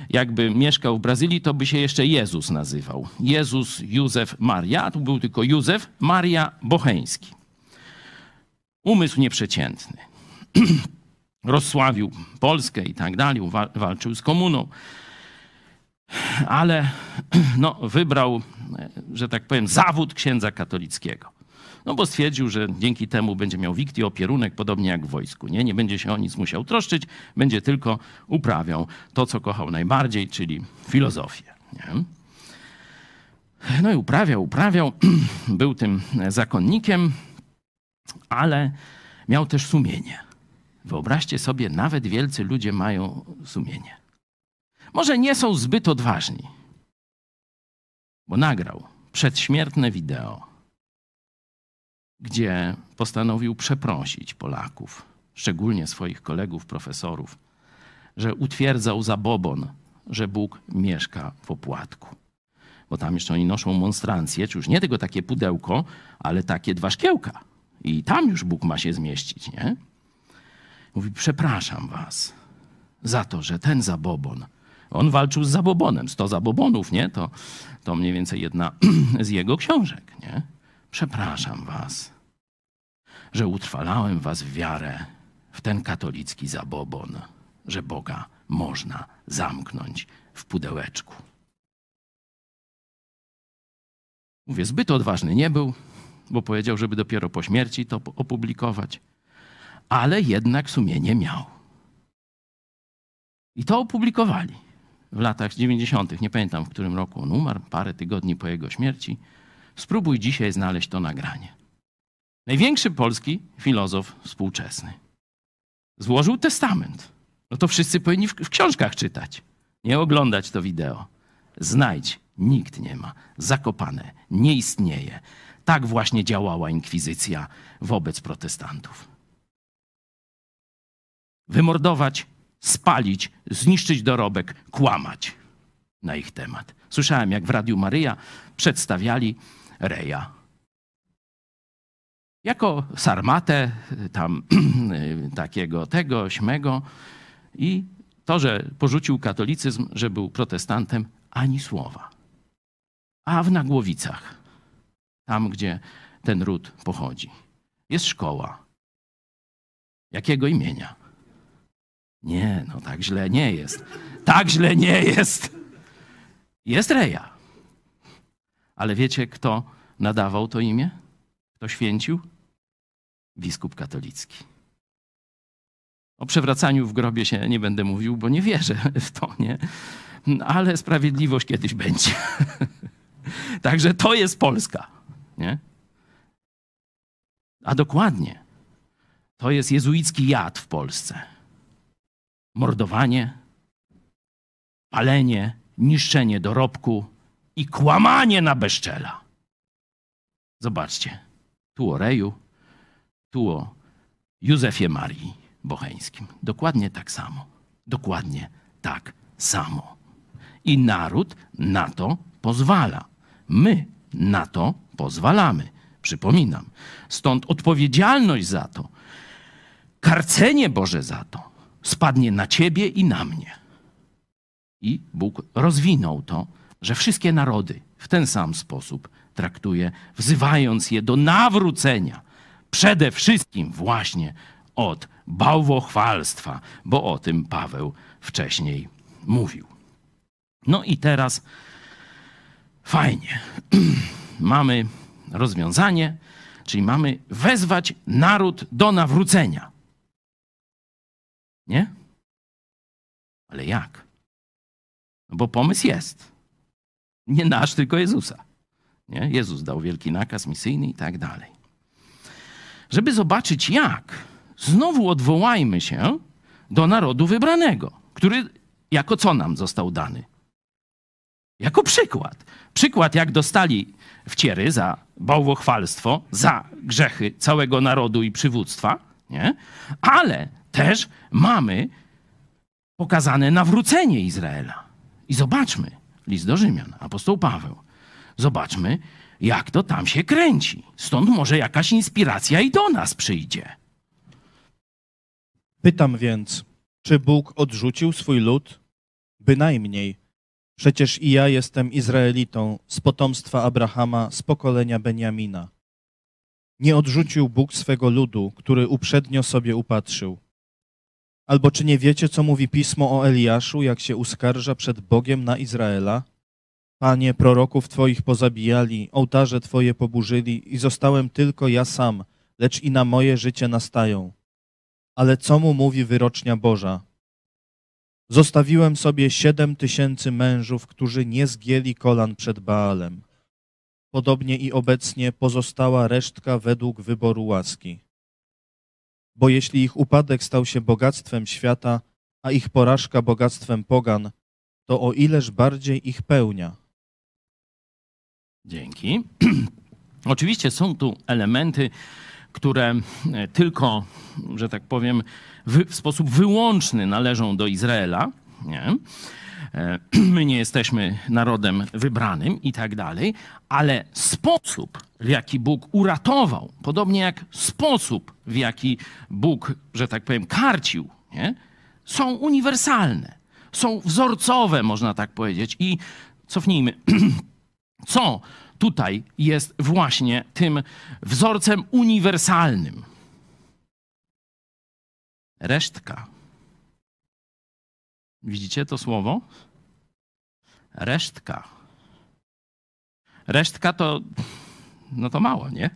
jakby mieszkał w Brazylii, to by się jeszcze Jezus nazywał. Jezus, Józef Maria, a tu był tylko Józef Maria Bocheński. Umysł nieprzeciętny. [CLEARS THROAT] Rozsławił Polskę i tak dalej, wa- walczył z komuną ale [CLEARS THROAT] no, wybrał, e, że tak powiem, zawód księdza katolickiego. No bo stwierdził, że dzięki temu będzie miał wikty opierunek, podobnie jak w wojsku. Nie? nie będzie się o nic musiał troszczyć, będzie tylko uprawiał to, co kochał najbardziej, czyli filozofię. Nie? No i uprawiał, uprawiał, [CLEARS THROAT] był tym zakonnikiem, ale miał też sumienie. Wyobraźcie sobie, nawet wielcy ludzie mają sumienie. Może nie są zbyt odważni, bo nagrał przedśmiertne wideo, gdzie postanowił przeprosić Polaków, szczególnie swoich kolegów, profesorów, że utwierdzał zabobon, że Bóg mieszka w opłatku. Bo tam jeszcze oni noszą monstrancję, czy już nie tylko takie pudełko, ale takie dwa szkiełka. I tam już Bóg ma się zmieścić, nie? Mówi, przepraszam was za to, że ten zabobon on walczył z zabobonem. 100 zabobonów, nie? To, to mniej więcej jedna [CLEARS THROAT] z jego książek, nie? Przepraszam was, że utrwalałem was w wiarę w ten katolicki zabobon, że Boga można zamknąć w pudełeczku. Mówię, zbyt odważny nie był, bo powiedział, żeby dopiero po śmierci to opublikować, ale jednak sumienie miał. I to opublikowali w latach 90., nie pamiętam w którym roku on umarł, parę tygodni po jego śmierci. Spróbuj dzisiaj znaleźć to nagranie. Największy polski filozof współczesny złożył testament. No to wszyscy powinni w, w książkach czytać, nie oglądać to wideo. Znajdź, nikt nie ma, zakopane, nie istnieje. Tak właśnie działała inkwizycja wobec protestantów. Wymordować spalić, zniszczyć dorobek, kłamać na ich temat. Słyszałem, jak w Radiu Maryja przedstawiali Reja. Jako sarmatę, tam [CLEARS THROAT] takiego, tego, śmego. I to, że porzucił katolicyzm, że był protestantem, ani słowa. A w Nagłowicach, tam gdzie ten ród pochodzi, jest szkoła. Jakiego imienia? Nie, no tak źle nie jest. Tak źle nie jest. Jest Reja. Ale wiecie, kto nadawał to imię? Kto święcił? Biskup katolicki. O przewracaniu w grobie się nie będę mówił, bo nie wierzę w to, nie? Ale sprawiedliwość kiedyś będzie. [LAUGHS] Także to jest Polska, nie? A dokładnie, to jest jezuicki jad w Polsce mordowanie, palenie, niszczenie dorobku i kłamanie na bezczela. Zobaczcie, tu o Reju, tu o Józefie Marii Bocheńskim. Dokładnie tak samo. Dokładnie tak samo. I naród na to pozwala. My na to pozwalamy. Przypominam. Stąd odpowiedzialność za to, karcenie Boże za to spadnie na ciebie i na mnie. I Bóg rozwinął to, że wszystkie narody w ten sam sposób traktuje, wzywając je do nawrócenia. Przede wszystkim właśnie od bałwochwalstwa, bo o tym Paweł wcześniej mówił. No i teraz fajnie. [CLEARS THROAT] mamy rozwiązanie, czyli mamy wezwać naród do nawrócenia. Nie? Ale jak? No bo pomysł jest. Nie nasz, tylko Jezusa. Nie? Jezus dał wielki nakaz misyjny i tak dalej. Żeby zobaczyć jak, znowu odwołajmy się do narodu wybranego, który jako co nam został dany? Jako przykład. Przykład, jak dostali wciery za bałwochwalstwo, za grzechy całego narodu i przywództwa, nie? ale też mamy pokazane nawrócenie Izraela. I zobaczmy, list do Rzymian, apostoł Paweł. Zobaczmy, jak to tam się kręci. Stąd może jakaś inspiracja i do nas przyjdzie. Pytam więc, czy Bóg odrzucił swój lud? Bynajmniej. Przecież i ja jestem Izraelitą z potomstwa Abrahama, z pokolenia Beniamina. Nie odrzucił Bóg swego ludu, który uprzednio sobie upatrzył. Albo czy nie wiecie, co mówi pismo o Eliaszu, jak się uskarża przed Bogiem na Izraela? Panie, proroków Twoich pozabijali, ołtarze Twoje poburzyli i zostałem tylko ja sam, lecz i na moje życie nastają. Ale co mu mówi wyrocznia Boża? Zostawiłem sobie siedem tysięcy mężów, którzy nie zgięli kolan przed Baalem. Podobnie i obecnie pozostała resztka według wyboru łaski. Bo jeśli ich upadek stał się bogactwem świata, a ich porażka bogactwem pogan, to o ileż bardziej ich pełnia. Dzięki. [CLEARS THROAT] Oczywiście są tu elementy, które e, tylko, że tak powiem, w sposób wyłączny należą do Izraela. Nie? E, [CLEARS THROAT] My nie jesteśmy narodem wybranym i tak dalej, ale sposób, w jaki Bóg uratował, podobnie jak sposób, w jaki Bóg, że tak powiem, karcił, nie? są uniwersalne, są wzorcowe, można tak powiedzieć. I cofnijmy. [CLEARS THROAT] co tutaj jest właśnie tym wzorcem uniwersalnym? Resztka. Widzicie to słowo? Resztka. Resztka to, no to mało, nie?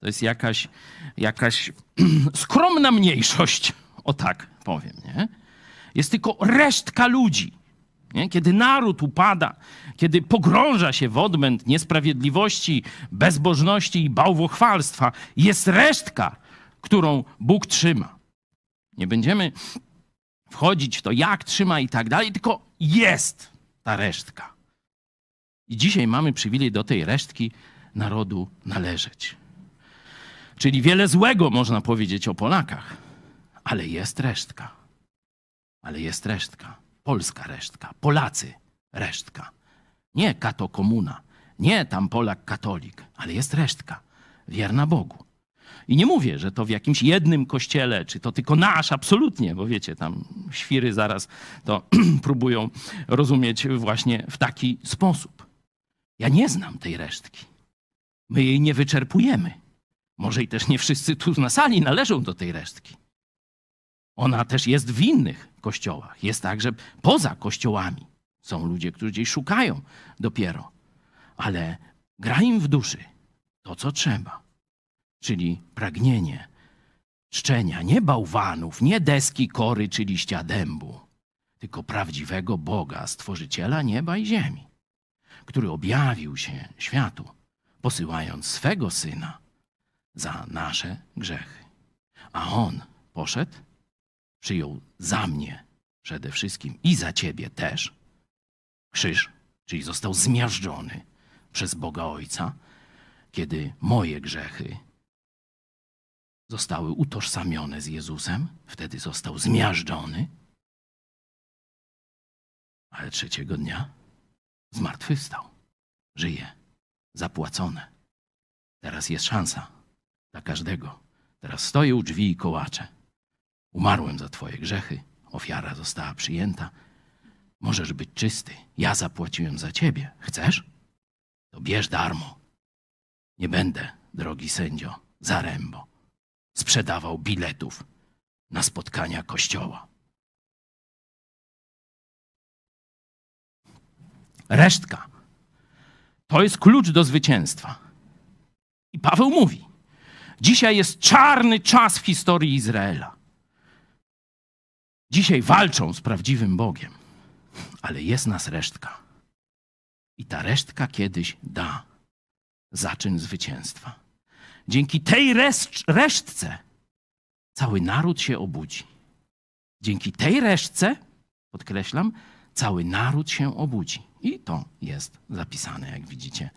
To jest jakaś, jakaś [CLEARS THROAT] skromna mniejszość, o tak powiem, nie? Jest tylko resztka ludzi. Nie? Kiedy naród upada, kiedy pogrąża się w odmęt niesprawiedliwości, bezbożności i bałwochwalstwa, jest resztka, którą Bóg trzyma. Nie będziemy wchodzić w to, jak trzyma i tak dalej, tylko jest ta resztka. I dzisiaj mamy przywilej do tej resztki narodu należeć. Czyli wiele złego można powiedzieć o Polakach, ale jest resztka. Ale jest resztka. Polska resztka. Polacy resztka. Nie kato komuna, nie tam Polak katolik, ale jest resztka. Wierna Bogu. I nie mówię, że to w jakimś jednym kościele, czy to tylko nasz, absolutnie, bo wiecie, tam świry zaraz to [CLEARS THROAT] próbują rozumieć właśnie w taki sposób. Ja nie znam tej resztki. My jej nie wyczerpujemy. Może i też nie wszyscy tu na sali należą do tej resztki. Ona też jest w innych kościołach. Jest także poza kościołami. Są ludzie, którzy gdzieś szukają dopiero. Ale gra im w duszy to, co trzeba. Czyli pragnienie czczenia nie bałwanów, nie deski kory czy liścia dębu, tylko prawdziwego Boga, Stworzyciela nieba i ziemi, który objawił się światu, posyłając swego Syna za nasze grzechy. A On poszedł przyjął za mnie przede wszystkim i za ciebie też krzyż, czyli został zmiażdżony przez Boga Ojca, kiedy moje grzechy zostały utożsamione z Jezusem, wtedy został zmiażdżony, ale trzeciego dnia zmartwychwstał. Żyje, zapłacone. Teraz jest szansa dla każdego. Teraz stoję u drzwi i kołaczę. Umarłem za Twoje grzechy, ofiara została przyjęta. Możesz być czysty. Ja zapłaciłem za Ciebie. Chcesz? To bierz darmo. Nie będę, drogi sędzio, zarębo, sprzedawał biletów na spotkania kościoła. Resztka to jest klucz do zwycięstwa. I Paweł mówi: Dzisiaj jest czarny czas w historii Izraela. Dzisiaj walczą z prawdziwym Bogiem, ale jest nas resztka. I ta resztka kiedyś da zaczyn zwycięstwa. Dzięki tej reszt resztce cały naród się obudzi. Dzięki tej resztce, podkreślam, cały naród się obudzi. I to jest zapisane, jak widzicie,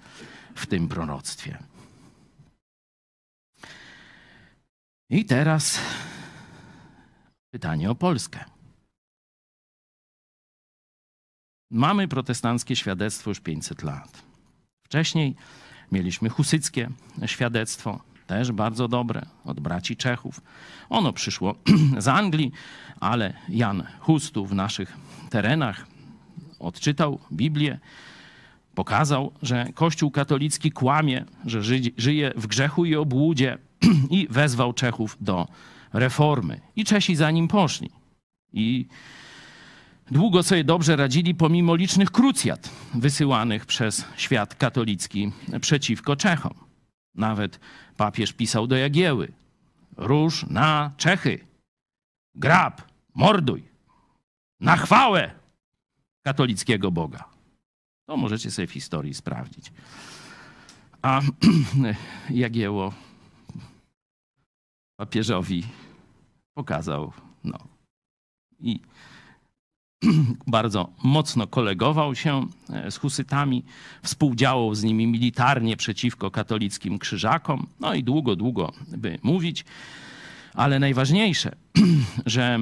w tym proroctwie. I teraz pytanie o Polskę. Mamy protestanckie świadectwo już 500 lat. Wcześniej mieliśmy husyckie świadectwo, też bardzo dobre, od braci Czechów. Ono przyszło [CLEARS THROAT] z Anglii, ale Jan Hus tu w naszych terenach odczytał Biblię, pokazał, że Kościół katolicki kłamie, że ży- żyje w grzechu i obłudzie [CLEARS THROAT] i wezwał Czechów do reformy. I Czesi za nim poszli. I długo sobie dobrze radzili pomimo licznych krucjat wysyłanych przez świat katolicki przeciwko Czechom. Nawet papież pisał do Jagieły: Róż na Czechy, grab, morduj, na chwałę katolickiego Boga. To możecie sobie w historii sprawdzić. A [CLEARS THROAT] Jagieło papieżowi pokazał, no i [CLEARS THROAT] bardzo mocno kolegował się e, z husytami, współdziałał z nimi militarnie przeciwko katolickim krzyżakom, no i długo, długo by mówić. Ale najważniejsze, [CLEARS THROAT] że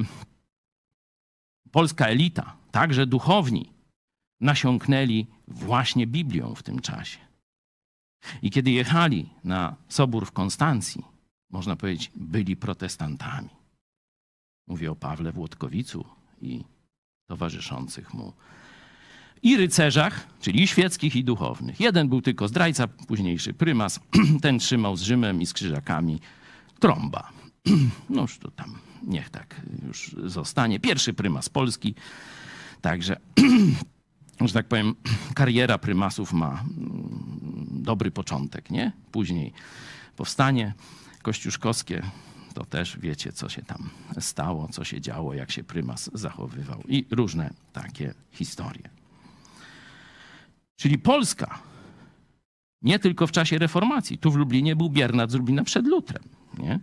polska elita, także duchowni, nasiąknęli właśnie Biblią w tym czasie. I kiedy jechali na sobór w Konstancji, można powiedzieć, byli protestantami. Mówię o Pawle Włodkowicu i towarzyszących mu. I rycerzach, czyli świeckich, i duchownych. Jeden był tylko zdrajca, późniejszy prymas. [CLEARS THROAT] Ten trzymał z Rzymem i z krzyżakami trąba. [CLEARS THROAT] No już to tam niech tak już zostanie. Pierwszy prymas Polski. Także, [CLEARS THROAT] że tak powiem, kariera prymasów ma mm, dobry początek, nie? Później powstanie kościuszkowskie, to też wiecie, co się tam stało, co się działo, jak się prymas zachowywał i różne takie historie. Czyli Polska nie tylko w czasie reformacji. Tu w Lublinie był Biernat z Lublina przed Lutrem. Nie?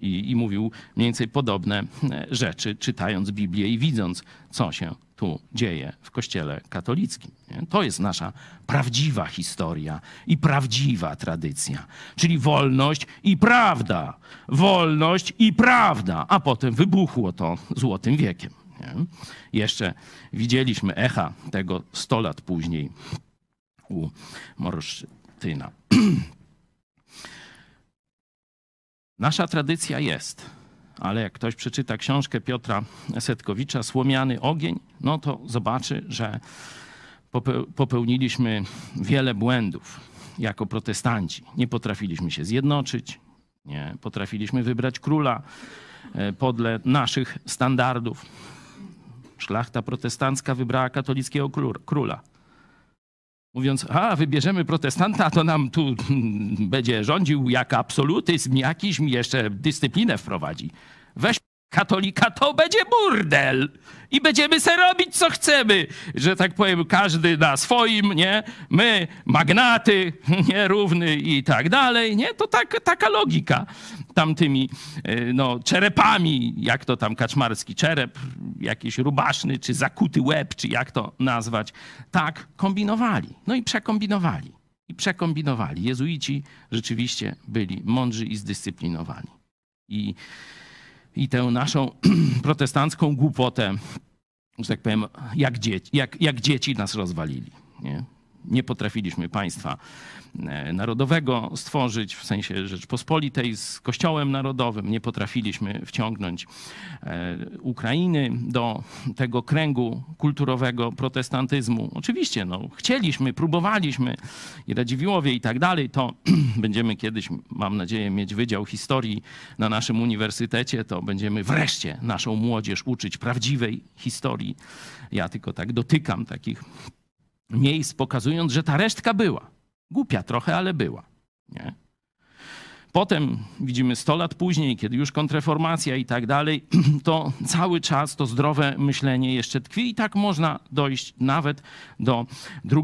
I, I mówił mniej więcej podobne rzeczy, czytając Biblię i widząc, co się tu dzieje w Kościele katolickim. Nie? To jest nasza prawdziwa historia i prawdziwa tradycja, czyli wolność i prawda. Wolność i prawda. A potem wybuchło to złotym wiekiem. Nie? Jeszcze widzieliśmy echa tego 100 lat później u Morsztyna. [CLEARS THROAT] Nasza tradycja jest, ale jak ktoś przeczyta książkę Piotra Setkowicza Słomiany ogień, no to zobaczy, że pope- popełniliśmy wiele błędów jako protestanci. Nie potrafiliśmy się zjednoczyć, nie potrafiliśmy wybrać króla e, podle naszych standardów. Szlachta protestancka wybrała katolickiego kró- króla. Mówiąc, a wybierzemy protestanta, to nam tu mm, będzie rządził jak absolutyzm jakiś, mi jeszcze dyscyplinę wprowadzi. Weź katolika, to będzie burdel. I będziemy se robić, co chcemy. Że tak powiem, każdy na swoim, nie? My, magnaty, [LAUGHS] nie? Równy i tak dalej, nie? To tak, taka logika tamtymi, e, no, czerepami, jak to tam kaczmarski czerep, jakiś rubaszny, czy zakuty łeb, czy jak to nazwać. Tak kombinowali. No i przekombinowali. I przekombinowali. Jezuici rzeczywiście byli mądrzy i zdyscyplinowani. I i tę naszą [CLEARS THROAT] protestancką głupotę, że tak powiem, jak dzieci, jak, jak dzieci nas rozwalili. Nie? Nie potrafiliśmy państwa e, narodowego stworzyć, w sensie Rzeczpospolitej z Kościołem Narodowym. Nie potrafiliśmy wciągnąć e, Ukrainy do tego kręgu kulturowego protestantyzmu. Oczywiście, no, chcieliśmy, próbowaliśmy i Radziwiłowie i tak dalej, to [CLEARS THROAT] będziemy kiedyś, mam nadzieję, mieć Wydział Historii na naszym uniwersytecie, to będziemy wreszcie naszą młodzież uczyć prawdziwej historii. Ja tylko tak dotykam takich miejsc, pokazując, że ta resztka była. Głupia trochę, ale była. Nie? Potem widzimy 100 lat później, kiedy już kontreformacja i tak dalej, [CLEARS THROAT] to cały czas to zdrowe myślenie jeszcze tkwi i tak można dojść nawet do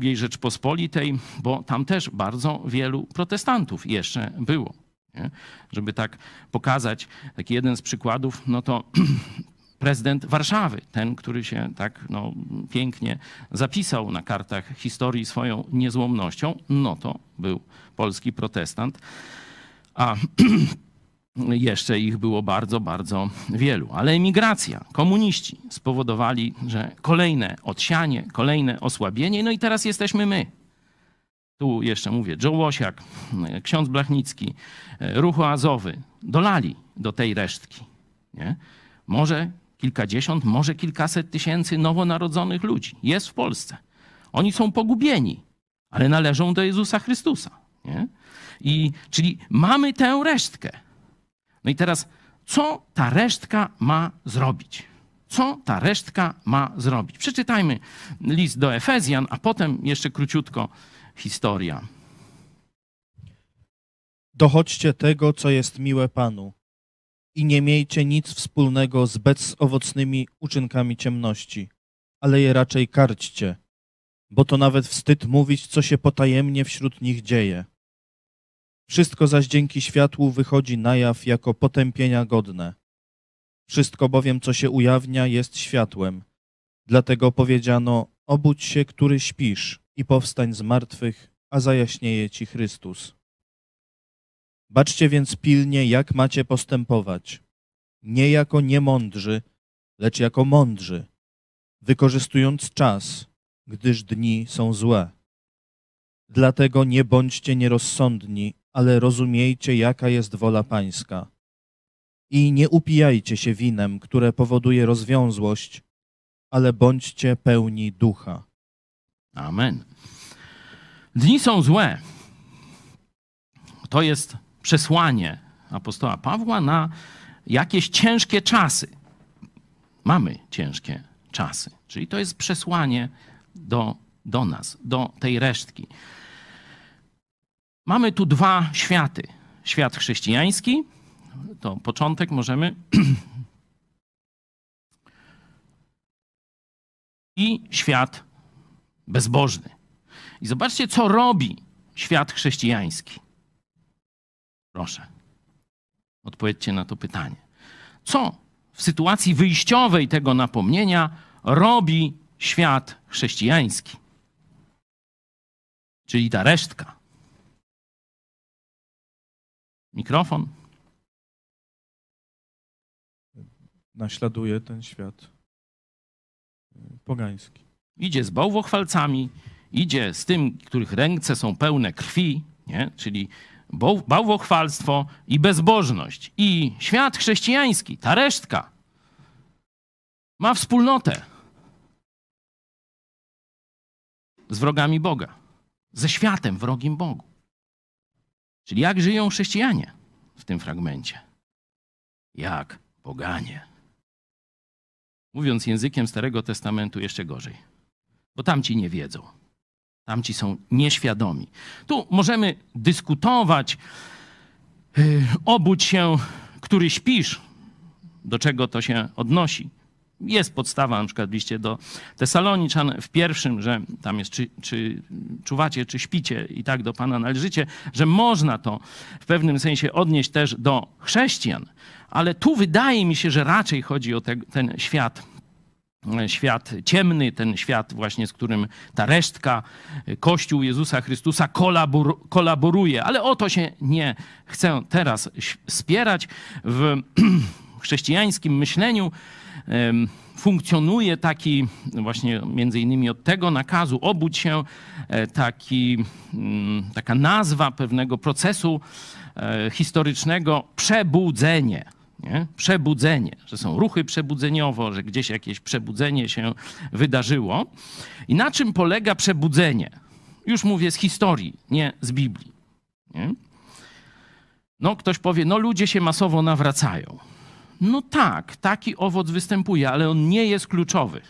II Rzeczpospolitej, bo tam też bardzo wielu protestantów jeszcze było. Nie? Żeby tak pokazać, taki jeden z przykładów, no to [CLEARS THROAT] prezydent Warszawy, ten, który się tak no, pięknie zapisał na kartach historii swoją niezłomnością, no to był polski protestant. A [CLEARS THROAT] jeszcze ich było bardzo, bardzo wielu. Ale emigracja, komuniści spowodowali, że kolejne odsianie, kolejne osłabienie, no i teraz jesteśmy my. Tu jeszcze mówię, Joe Łosiak, ksiądz Blachnicki, ruch oazowy, dolali do tej resztki. Nie? Może kilkadziesiąt, może kilkaset tysięcy nowonarodzonych ludzi jest w Polsce. Oni są pogubieni, ale należą do Jezusa Chrystusa. Nie? I, czyli mamy tę resztkę. No i teraz, co ta resztka ma zrobić? Co ta resztka ma zrobić? Przeczytajmy list do Efezjan, a potem jeszcze króciutko historia. Dochodźcie tego, co jest miłe Panu i nie miejcie nic wspólnego z bezowocnymi uczynkami ciemności, ale je raczej karćcie, bo to nawet wstyd mówić, co się potajemnie wśród nich dzieje. Wszystko zaś dzięki światłu wychodzi na jaw jako potępienia godne. Wszystko bowiem, co się ujawnia, jest światłem. Dlatego powiedziano, obudź się, który śpisz i powstań z martwych, a zajaśnieje ci Chrystus. Baczcie więc pilnie, jak macie postępować. Nie jako niemądrzy, lecz jako mądrzy, wykorzystując czas, gdyż dni są złe. Dlatego nie bądźcie nierozsądni, ale rozumiejcie, jaka jest wola Pańska. I nie upijajcie się winem, które powoduje rozwiązłość, ale bądźcie pełni ducha. Amen. Dni są złe. To jest przesłanie apostoła Pawła na jakieś ciężkie czasy. Mamy ciężkie czasy. Czyli to jest przesłanie do, do nas, do tej resztki. Mamy tu dwa światy. Świat chrześcijański, to początek możemy. [CLEARS THROAT] I świat bezbożny. I zobaczcie, co robi świat chrześcijański. Proszę, odpowiedzcie na to pytanie. Co w sytuacji wyjściowej tego napomnienia robi świat chrześcijański? Czyli ta resztka. Mikrofon. Naśladuje ten świat y, pogański. Idzie z bałwochwalcami, idzie z tym, których ręce są pełne krwi, nie? czyli bałwochwalstwo i bezbożność. I świat chrześcijański, ta resztka, ma wspólnotę z wrogami Boga, ze światem wrogim Bogu. Czyli jak żyją chrześcijanie w tym fragmencie? Jak poganie. Mówiąc językiem Starego Testamentu, jeszcze gorzej, bo tamci nie wiedzą. Tamci są nieświadomi. Tu możemy dyskutować, yy, obudź się, który śpisz, do czego to się odnosi. Jest podstawa na przykład liście do Tesaloniczan w pierwszym, że tam jest czy, czy czuwacie, czy śpicie i tak do Pana należycie, że można to w pewnym sensie odnieść też do chrześcijan, ale tu wydaje mi się, że raczej chodzi o te, ten świat świat ciemny, ten świat właśnie, z którym ta resztka, Kościół Jezusa Chrystusa kolabor, kolaboruje. Ale o to się nie chcę teraz spierać. W [CLEARS THROAT] chrześcijańskim myśleniu funkcjonuje taki właśnie między innymi od tego nakazu obudź się, e, taki, mm, taka nazwa pewnego procesu e, historycznego przebudzenie. Nie? Przebudzenie, że są ruchy przebudzeniowo, że gdzieś jakieś przebudzenie się wydarzyło. I na czym polega przebudzenie? Już mówię z historii, nie z Biblii. Nie? No, ktoś powie, no ludzie się masowo nawracają. No tak, taki owoc występuje, ale on nie jest kluczowy.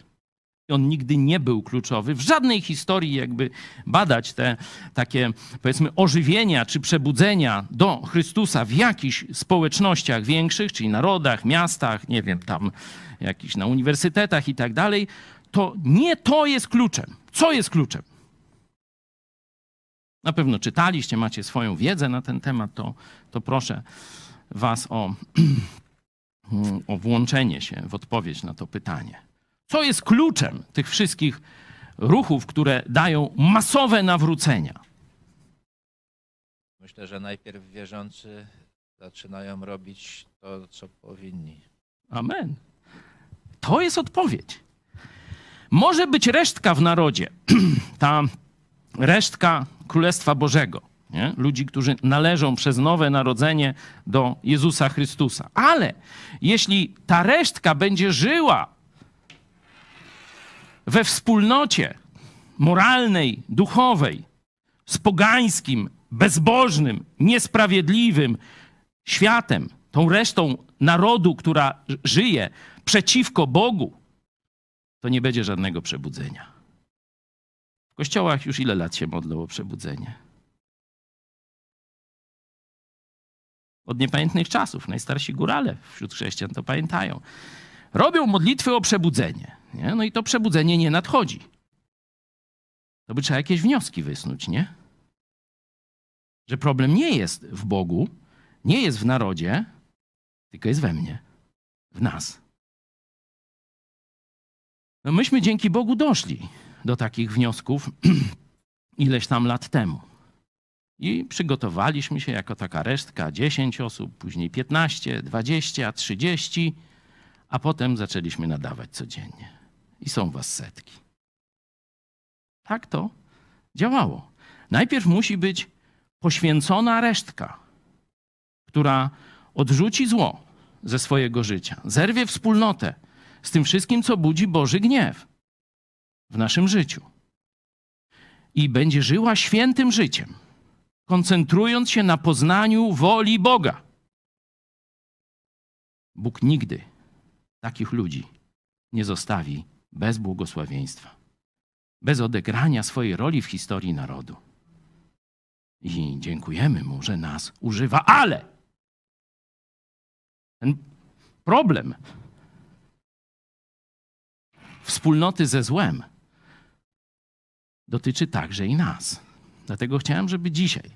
On nigdy nie był kluczowy. W żadnej historii jakby badać te takie, powiedzmy, ożywienia czy przebudzenia do Chrystusa w jakichś społecznościach większych, czyli narodach, miastach, nie wiem, tam jakichś na uniwersytetach i tak dalej, to nie to jest kluczem. Co jest kluczem? Na pewno czytaliście, macie swoją wiedzę na ten temat, to, to proszę Was o [CLEARS THROAT] o włączenie się w odpowiedź na to pytanie. Co jest kluczem tych wszystkich ruchów, które dają masowe nawrócenia? Myślę, że najpierw wierzący zaczynają robić to, co powinni. Amen. To jest odpowiedź. Może być resztka w narodzie, [CLEARS THROAT] ta resztka Królestwa Bożego, nie? ludzi, którzy należą przez nowe narodzenie do Jezusa Chrystusa. Ale jeśli ta resztka będzie żyła we wspólnocie moralnej, duchowej, z pogańskim, bezbożnym, niesprawiedliwym światem, tą resztą narodu, która żyje przeciwko Bogu, to nie będzie żadnego przebudzenia. W kościołach już ile lat się modlą o przebudzenie? Od niepamiętnych czasów. Najstarsi górale wśród chrześcijan to pamiętają. Robią modlitwy o przebudzenie. Nie? No i to przebudzenie nie nadchodzi. To by trzeba jakieś wnioski wysnuć, nie? Że problem nie jest w Bogu, nie jest w narodzie, tylko jest we mnie, w nas. No myśmy dzięki Bogu doszli do takich wniosków [CLEARS THROAT] ileś tam lat temu. I przygotowaliśmy się jako taka resztka 10 osób, później 15, 20, 30, a potem zaczęliśmy nadawać codziennie. I są was setki. Tak to działało. Najpierw musi być poświęcona resztka, która odrzuci zło ze swojego życia, zerwie wspólnotę z tym wszystkim, co budzi Boży gniew w naszym życiu. I będzie żyła świętym życiem, koncentrując się na poznaniu woli Boga. Bóg nigdy takich ludzi nie zostawi bez błogosławieństwa, bez odegrania swojej roli w historii narodu. I dziękujemy Mu, że nas używa, ale ten problem wspólnoty ze złem dotyczy także i nas. Dlatego chciałem, żeby dzisiaj,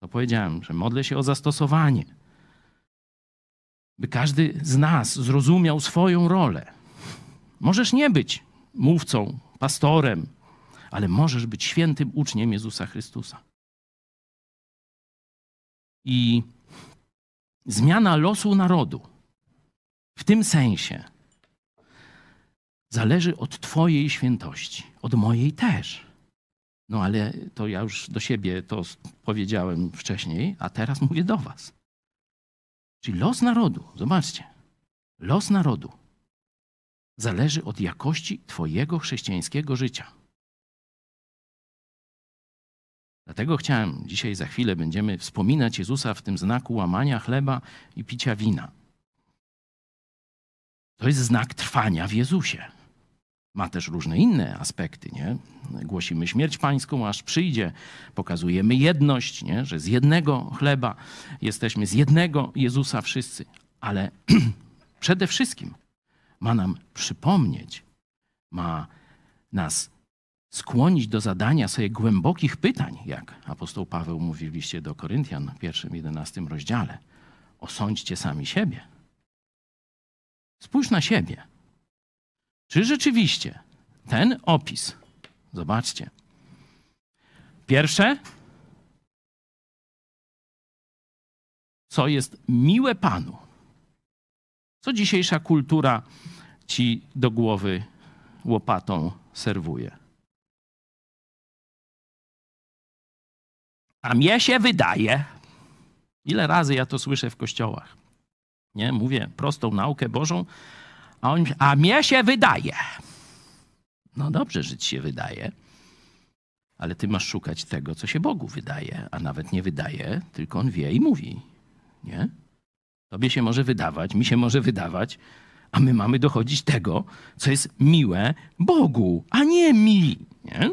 to powiedziałem, że modlę się o zastosowanie, by każdy z nas zrozumiał swoją rolę. Możesz nie być mówcą, pastorem, ale możesz być świętym uczniem Jezusa Chrystusa. I zmiana losu narodu w tym sensie zależy od Twojej świętości, od mojej też. No ale to ja już do siebie to powiedziałem wcześniej, a teraz mówię do Was. Czyli los narodu, zobaczcie, los narodu zależy od jakości Twojego chrześcijańskiego życia. Dlatego chciałem, dzisiaj za chwilę będziemy wspominać Jezusa w tym znaku łamania chleba i picia wina. To jest znak trwania w Jezusie. Ma też różne inne aspekty, nie? Głosimy śmierć pańską, aż przyjdzie. Pokazujemy jedność, nie? Że z jednego chleba jesteśmy, z jednego Jezusa wszyscy. Ale [CLEARS THROAT] przede wszystkim ma nam przypomnieć, ma nas skłonić do zadania sobie głębokich pytań, jak apostoł Paweł mówi w liście do Koryntian w pierwszym, jedenastym rozdziale. Osądźcie sami siebie. Spójrz na siebie. Czy rzeczywiście ten opis, zobaczcie, pierwsze, co jest miłe Panu, co dzisiejsza kultura ci do głowy łopatą serwuje. A mnie się wydaje, ile razy ja to słyszę w kościołach. Nie, mówię prostą naukę Bożą, a on a mnie się wydaje. No dobrze, że ci się wydaje, ale ty masz szukać tego, co się Bogu wydaje, a nawet nie wydaje, tylko on wie i mówi. Nie? Tobie się może wydawać, mi się może wydawać, a my mamy dochodzić tego, co jest miłe Bogu, a nie mi. Nie?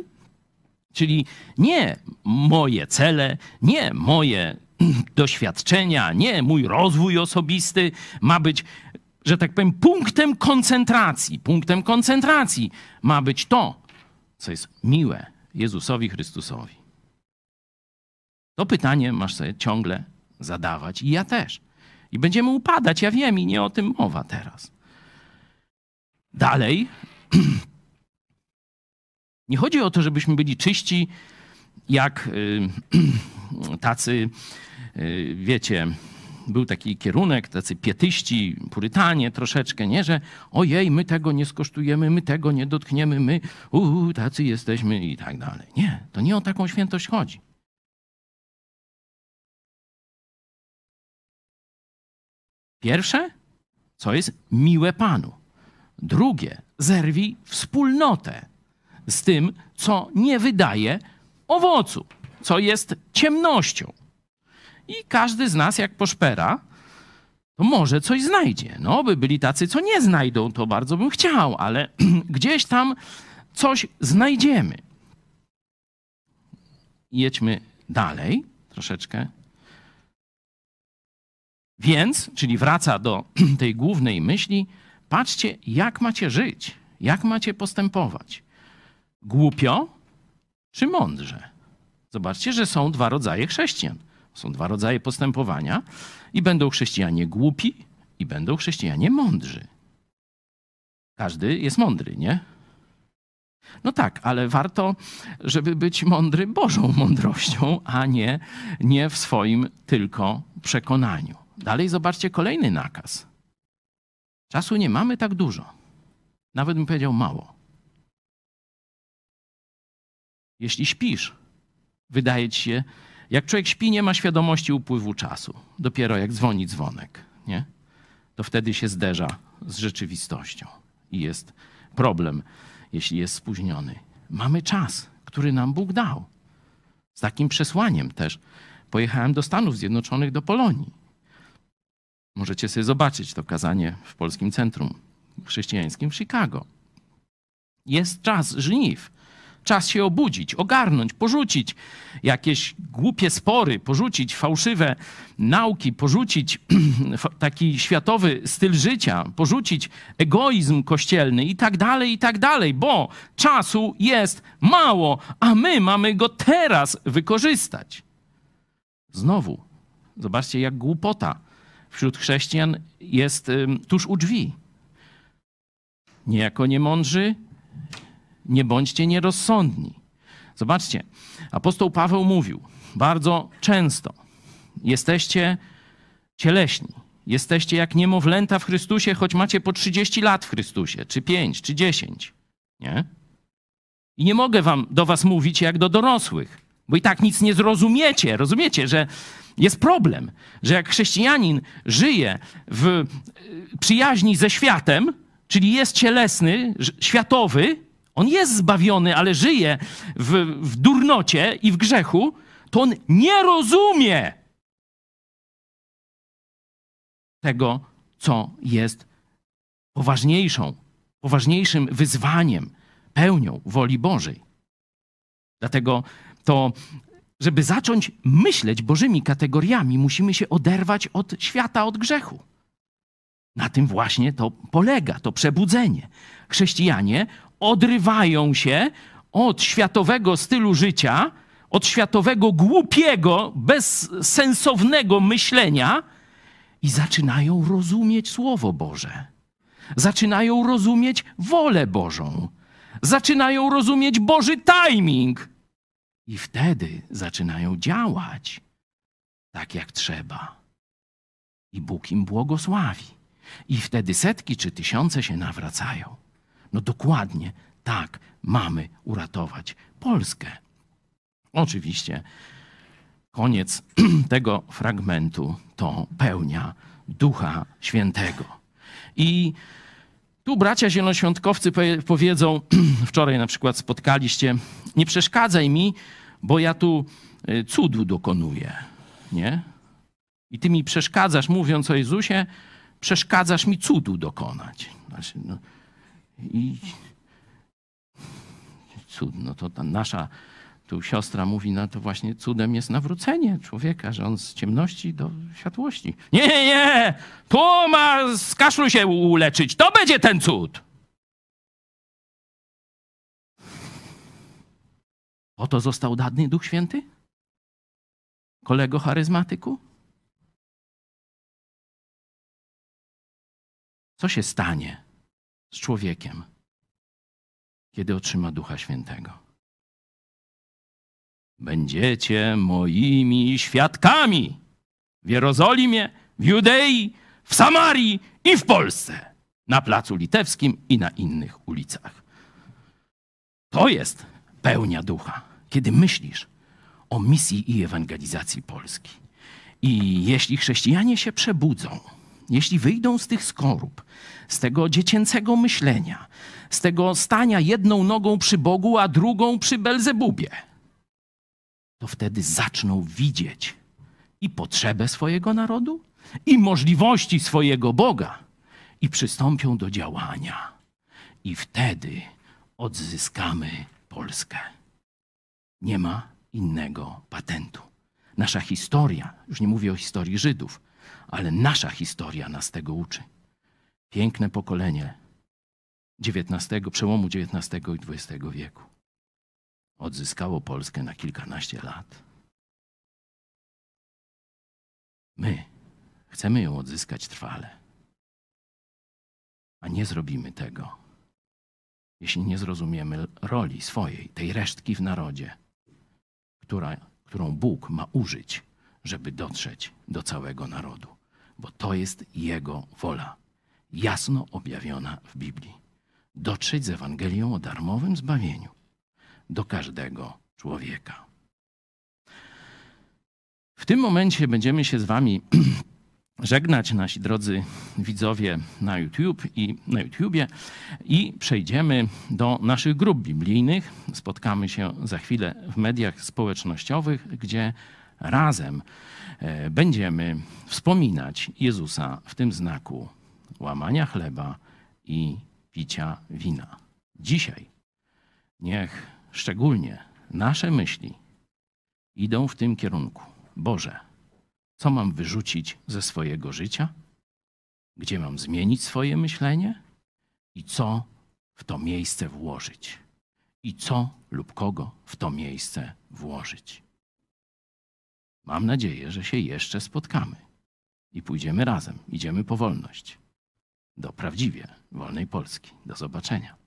Czyli nie moje cele, nie moje doświadczenia, nie mój rozwój osobisty ma być, że tak powiem, punktem koncentracji. Punktem koncentracji ma być to, co jest miłe Jezusowi Chrystusowi. To pytanie masz sobie ciągle zadawać i ja też. I będziemy upadać, ja wiem, i nie o tym mowa teraz. Dalej. [CLEARS THROAT] Nie chodzi o to, żebyśmy byli czyści, jak y, [CLEARS THROAT] tacy, y, wiecie, był taki kierunek, tacy pietyści, purytanie troszeczkę, nie, że ojej, my tego nie skosztujemy, my tego nie dotkniemy, my uu, tacy jesteśmy i tak dalej. Nie, to nie o taką świętość chodzi. Pierwsze, co jest miłe Panu. Drugie, zerwij wspólnotę z tym, co nie wydaje owocu, co jest ciemnością. I każdy z nas, jak poszpera, to może coś znajdzie. No, by byli tacy, co nie znajdą, to bardzo bym chciał, ale [CLEARS THROAT] gdzieś tam coś znajdziemy. Jedźmy dalej troszeczkę. Więc, czyli wraca do [CLEARS THROAT] tej głównej myśli, patrzcie, jak macie żyć, jak macie postępować. Głupio czy mądrze? Zobaczcie, że są dwa rodzaje chrześcijan. Są dwa rodzaje postępowania i będą chrześcijanie głupi i będą chrześcijanie mądrzy. Każdy jest mądry, nie? No tak, ale warto, żeby być mądry Bożą mądrością, a nie, nie w swoim tylko przekonaniu. Dalej zobaczcie kolejny nakaz. Czasu nie mamy tak dużo. Nawet bym powiedział mało. Jeśli śpisz, wydaje ci się, jak człowiek śpi, nie ma świadomości upływu czasu. Dopiero jak dzwoni dzwonek, nie? To wtedy się zderza z rzeczywistością i jest problem, jeśli jest spóźniony. Mamy czas, który nam Bóg dał. Z takim przesłaniem też pojechałem do Stanów Zjednoczonych, do Polonii. Możecie sobie zobaczyć to kazanie w Polskim Centrum Chrześcijańskim w Chicago. Jest czas żniw. Czas się obudzić, ogarnąć, porzucić jakieś głupie spory, porzucić fałszywe nauki, porzucić [CLEARS THROAT] taki światowy styl życia, porzucić egoizm kościelny i tak dalej, i tak dalej, bo czasu jest mało, a my mamy go teraz wykorzystać. Znowu, zobaczcie, jak głupota wśród chrześcijan jest tuż u drzwi. Niejako niemądrzy, nie bądźcie nierozsądni. Zobaczcie, apostoł Paweł mówił bardzo często: jesteście cieleśni, jesteście jak niemowlęta w Chrystusie, choć macie po 30 lat w Chrystusie, czy 5, czy 10. Nie? I nie mogę wam do was mówić jak do dorosłych, bo i tak nic nie zrozumiecie. Rozumiecie, że jest problem, że jak chrześcijanin żyje w y, przyjaźni ze światem, czyli jest cielesny, światowy, on jest zbawiony, ale żyje w, w durnocie i w grzechu, to on nie rozumie tego, co jest poważniejszą, poważniejszym wyzwaniem, pełnią woli Bożej. Dlatego to, żeby zacząć myśleć Bożymi kategoriami, musimy się oderwać od świata, od grzechu. Na tym właśnie to polega, to przebudzenie. Chrześcijanie odrywają się od światowego stylu życia, od światowego głupiego, bezsensownego myślenia i zaczynają rozumieć Słowo Boże. Zaczynają rozumieć wolę Bożą. Zaczynają rozumieć Boży timing. I wtedy zaczynają działać tak, jak trzeba. I Bóg im błogosławi. I wtedy setki czy tysiące się nawracają. No dokładnie tak mamy uratować Polskę. Oczywiście koniec [CLEARS THROAT] tego fragmentu to pełnia Ducha Świętego. I tu bracia zielonoświątkowcy powiedzą, [CLEARS THROAT] wczoraj na przykład spotkaliście, nie przeszkadzaj mi, bo ja tu y, cudu dokonuję, nie? I ty mi przeszkadzasz, mówiąc o Jezusie, przeszkadzasz mi cudu dokonać. Znaczy, no, i cud, no to ta nasza tu siostra mówi, no to właśnie cudem jest nawrócenie człowieka, że on z ciemności do światłości. Nie, nie, tu ma z kaszlu się uleczyć, to będzie ten cud. Oto został dany Duch Święty? Kolego charyzmatyku? Co się stanie z człowiekiem, kiedy otrzyma Ducha Świętego? Będziecie moimi świadkami w Jerozolimie, w Judei, w Samarii i w Polsce, na Placu Litewskim i na innych ulicach. To jest pełnia ducha, kiedy myślisz o misji i ewangelizacji Polski. I jeśli chrześcijanie się przebudzą, jeśli wyjdą z tych skorup, z tego dziecięcego myślenia, z tego stania jedną nogą przy Bogu, a drugą przy Belzebubie, to wtedy zaczną widzieć i potrzebę swojego narodu, i możliwości swojego Boga, i przystąpią do działania. I wtedy odzyskamy Polskę. Nie ma innego patentu. Nasza historia, już nie mówię o historii Żydów, ale nasza historia nas tego uczy. Piękne pokolenie XIX, przełomu XIX i XX wieku odzyskało Polskę na kilkanaście lat. My chcemy ją odzyskać trwale, a nie zrobimy tego, jeśli nie zrozumiemy roli swojej, tej resztki w narodzie, która, którą Bóg ma użyć, żeby dotrzeć do całego narodu, bo to jest Jego wola, jasno objawiona w Biblii. Dotrzeć z Ewangelią o darmowym zbawieniu do każdego człowieka. W tym momencie będziemy się z Wami [CLEARS THROAT] żegnać, nasi drodzy widzowie na YouTube i na YouTubie i przejdziemy do naszych grup biblijnych. Spotkamy się za chwilę w mediach społecznościowych, gdzie razem będziemy wspominać Jezusa w tym znaku łamania chleba i picia wina. Dzisiaj niech szczególnie nasze myśli idą w tym kierunku. Boże, co mam wyrzucić ze swojego życia? Gdzie mam zmienić swoje myślenie? I co w to miejsce włożyć? I co lub kogo w to miejsce włożyć? Mam nadzieję, że się jeszcze spotkamy i pójdziemy razem, idziemy po wolność do prawdziwie wolnej Polski. Do zobaczenia.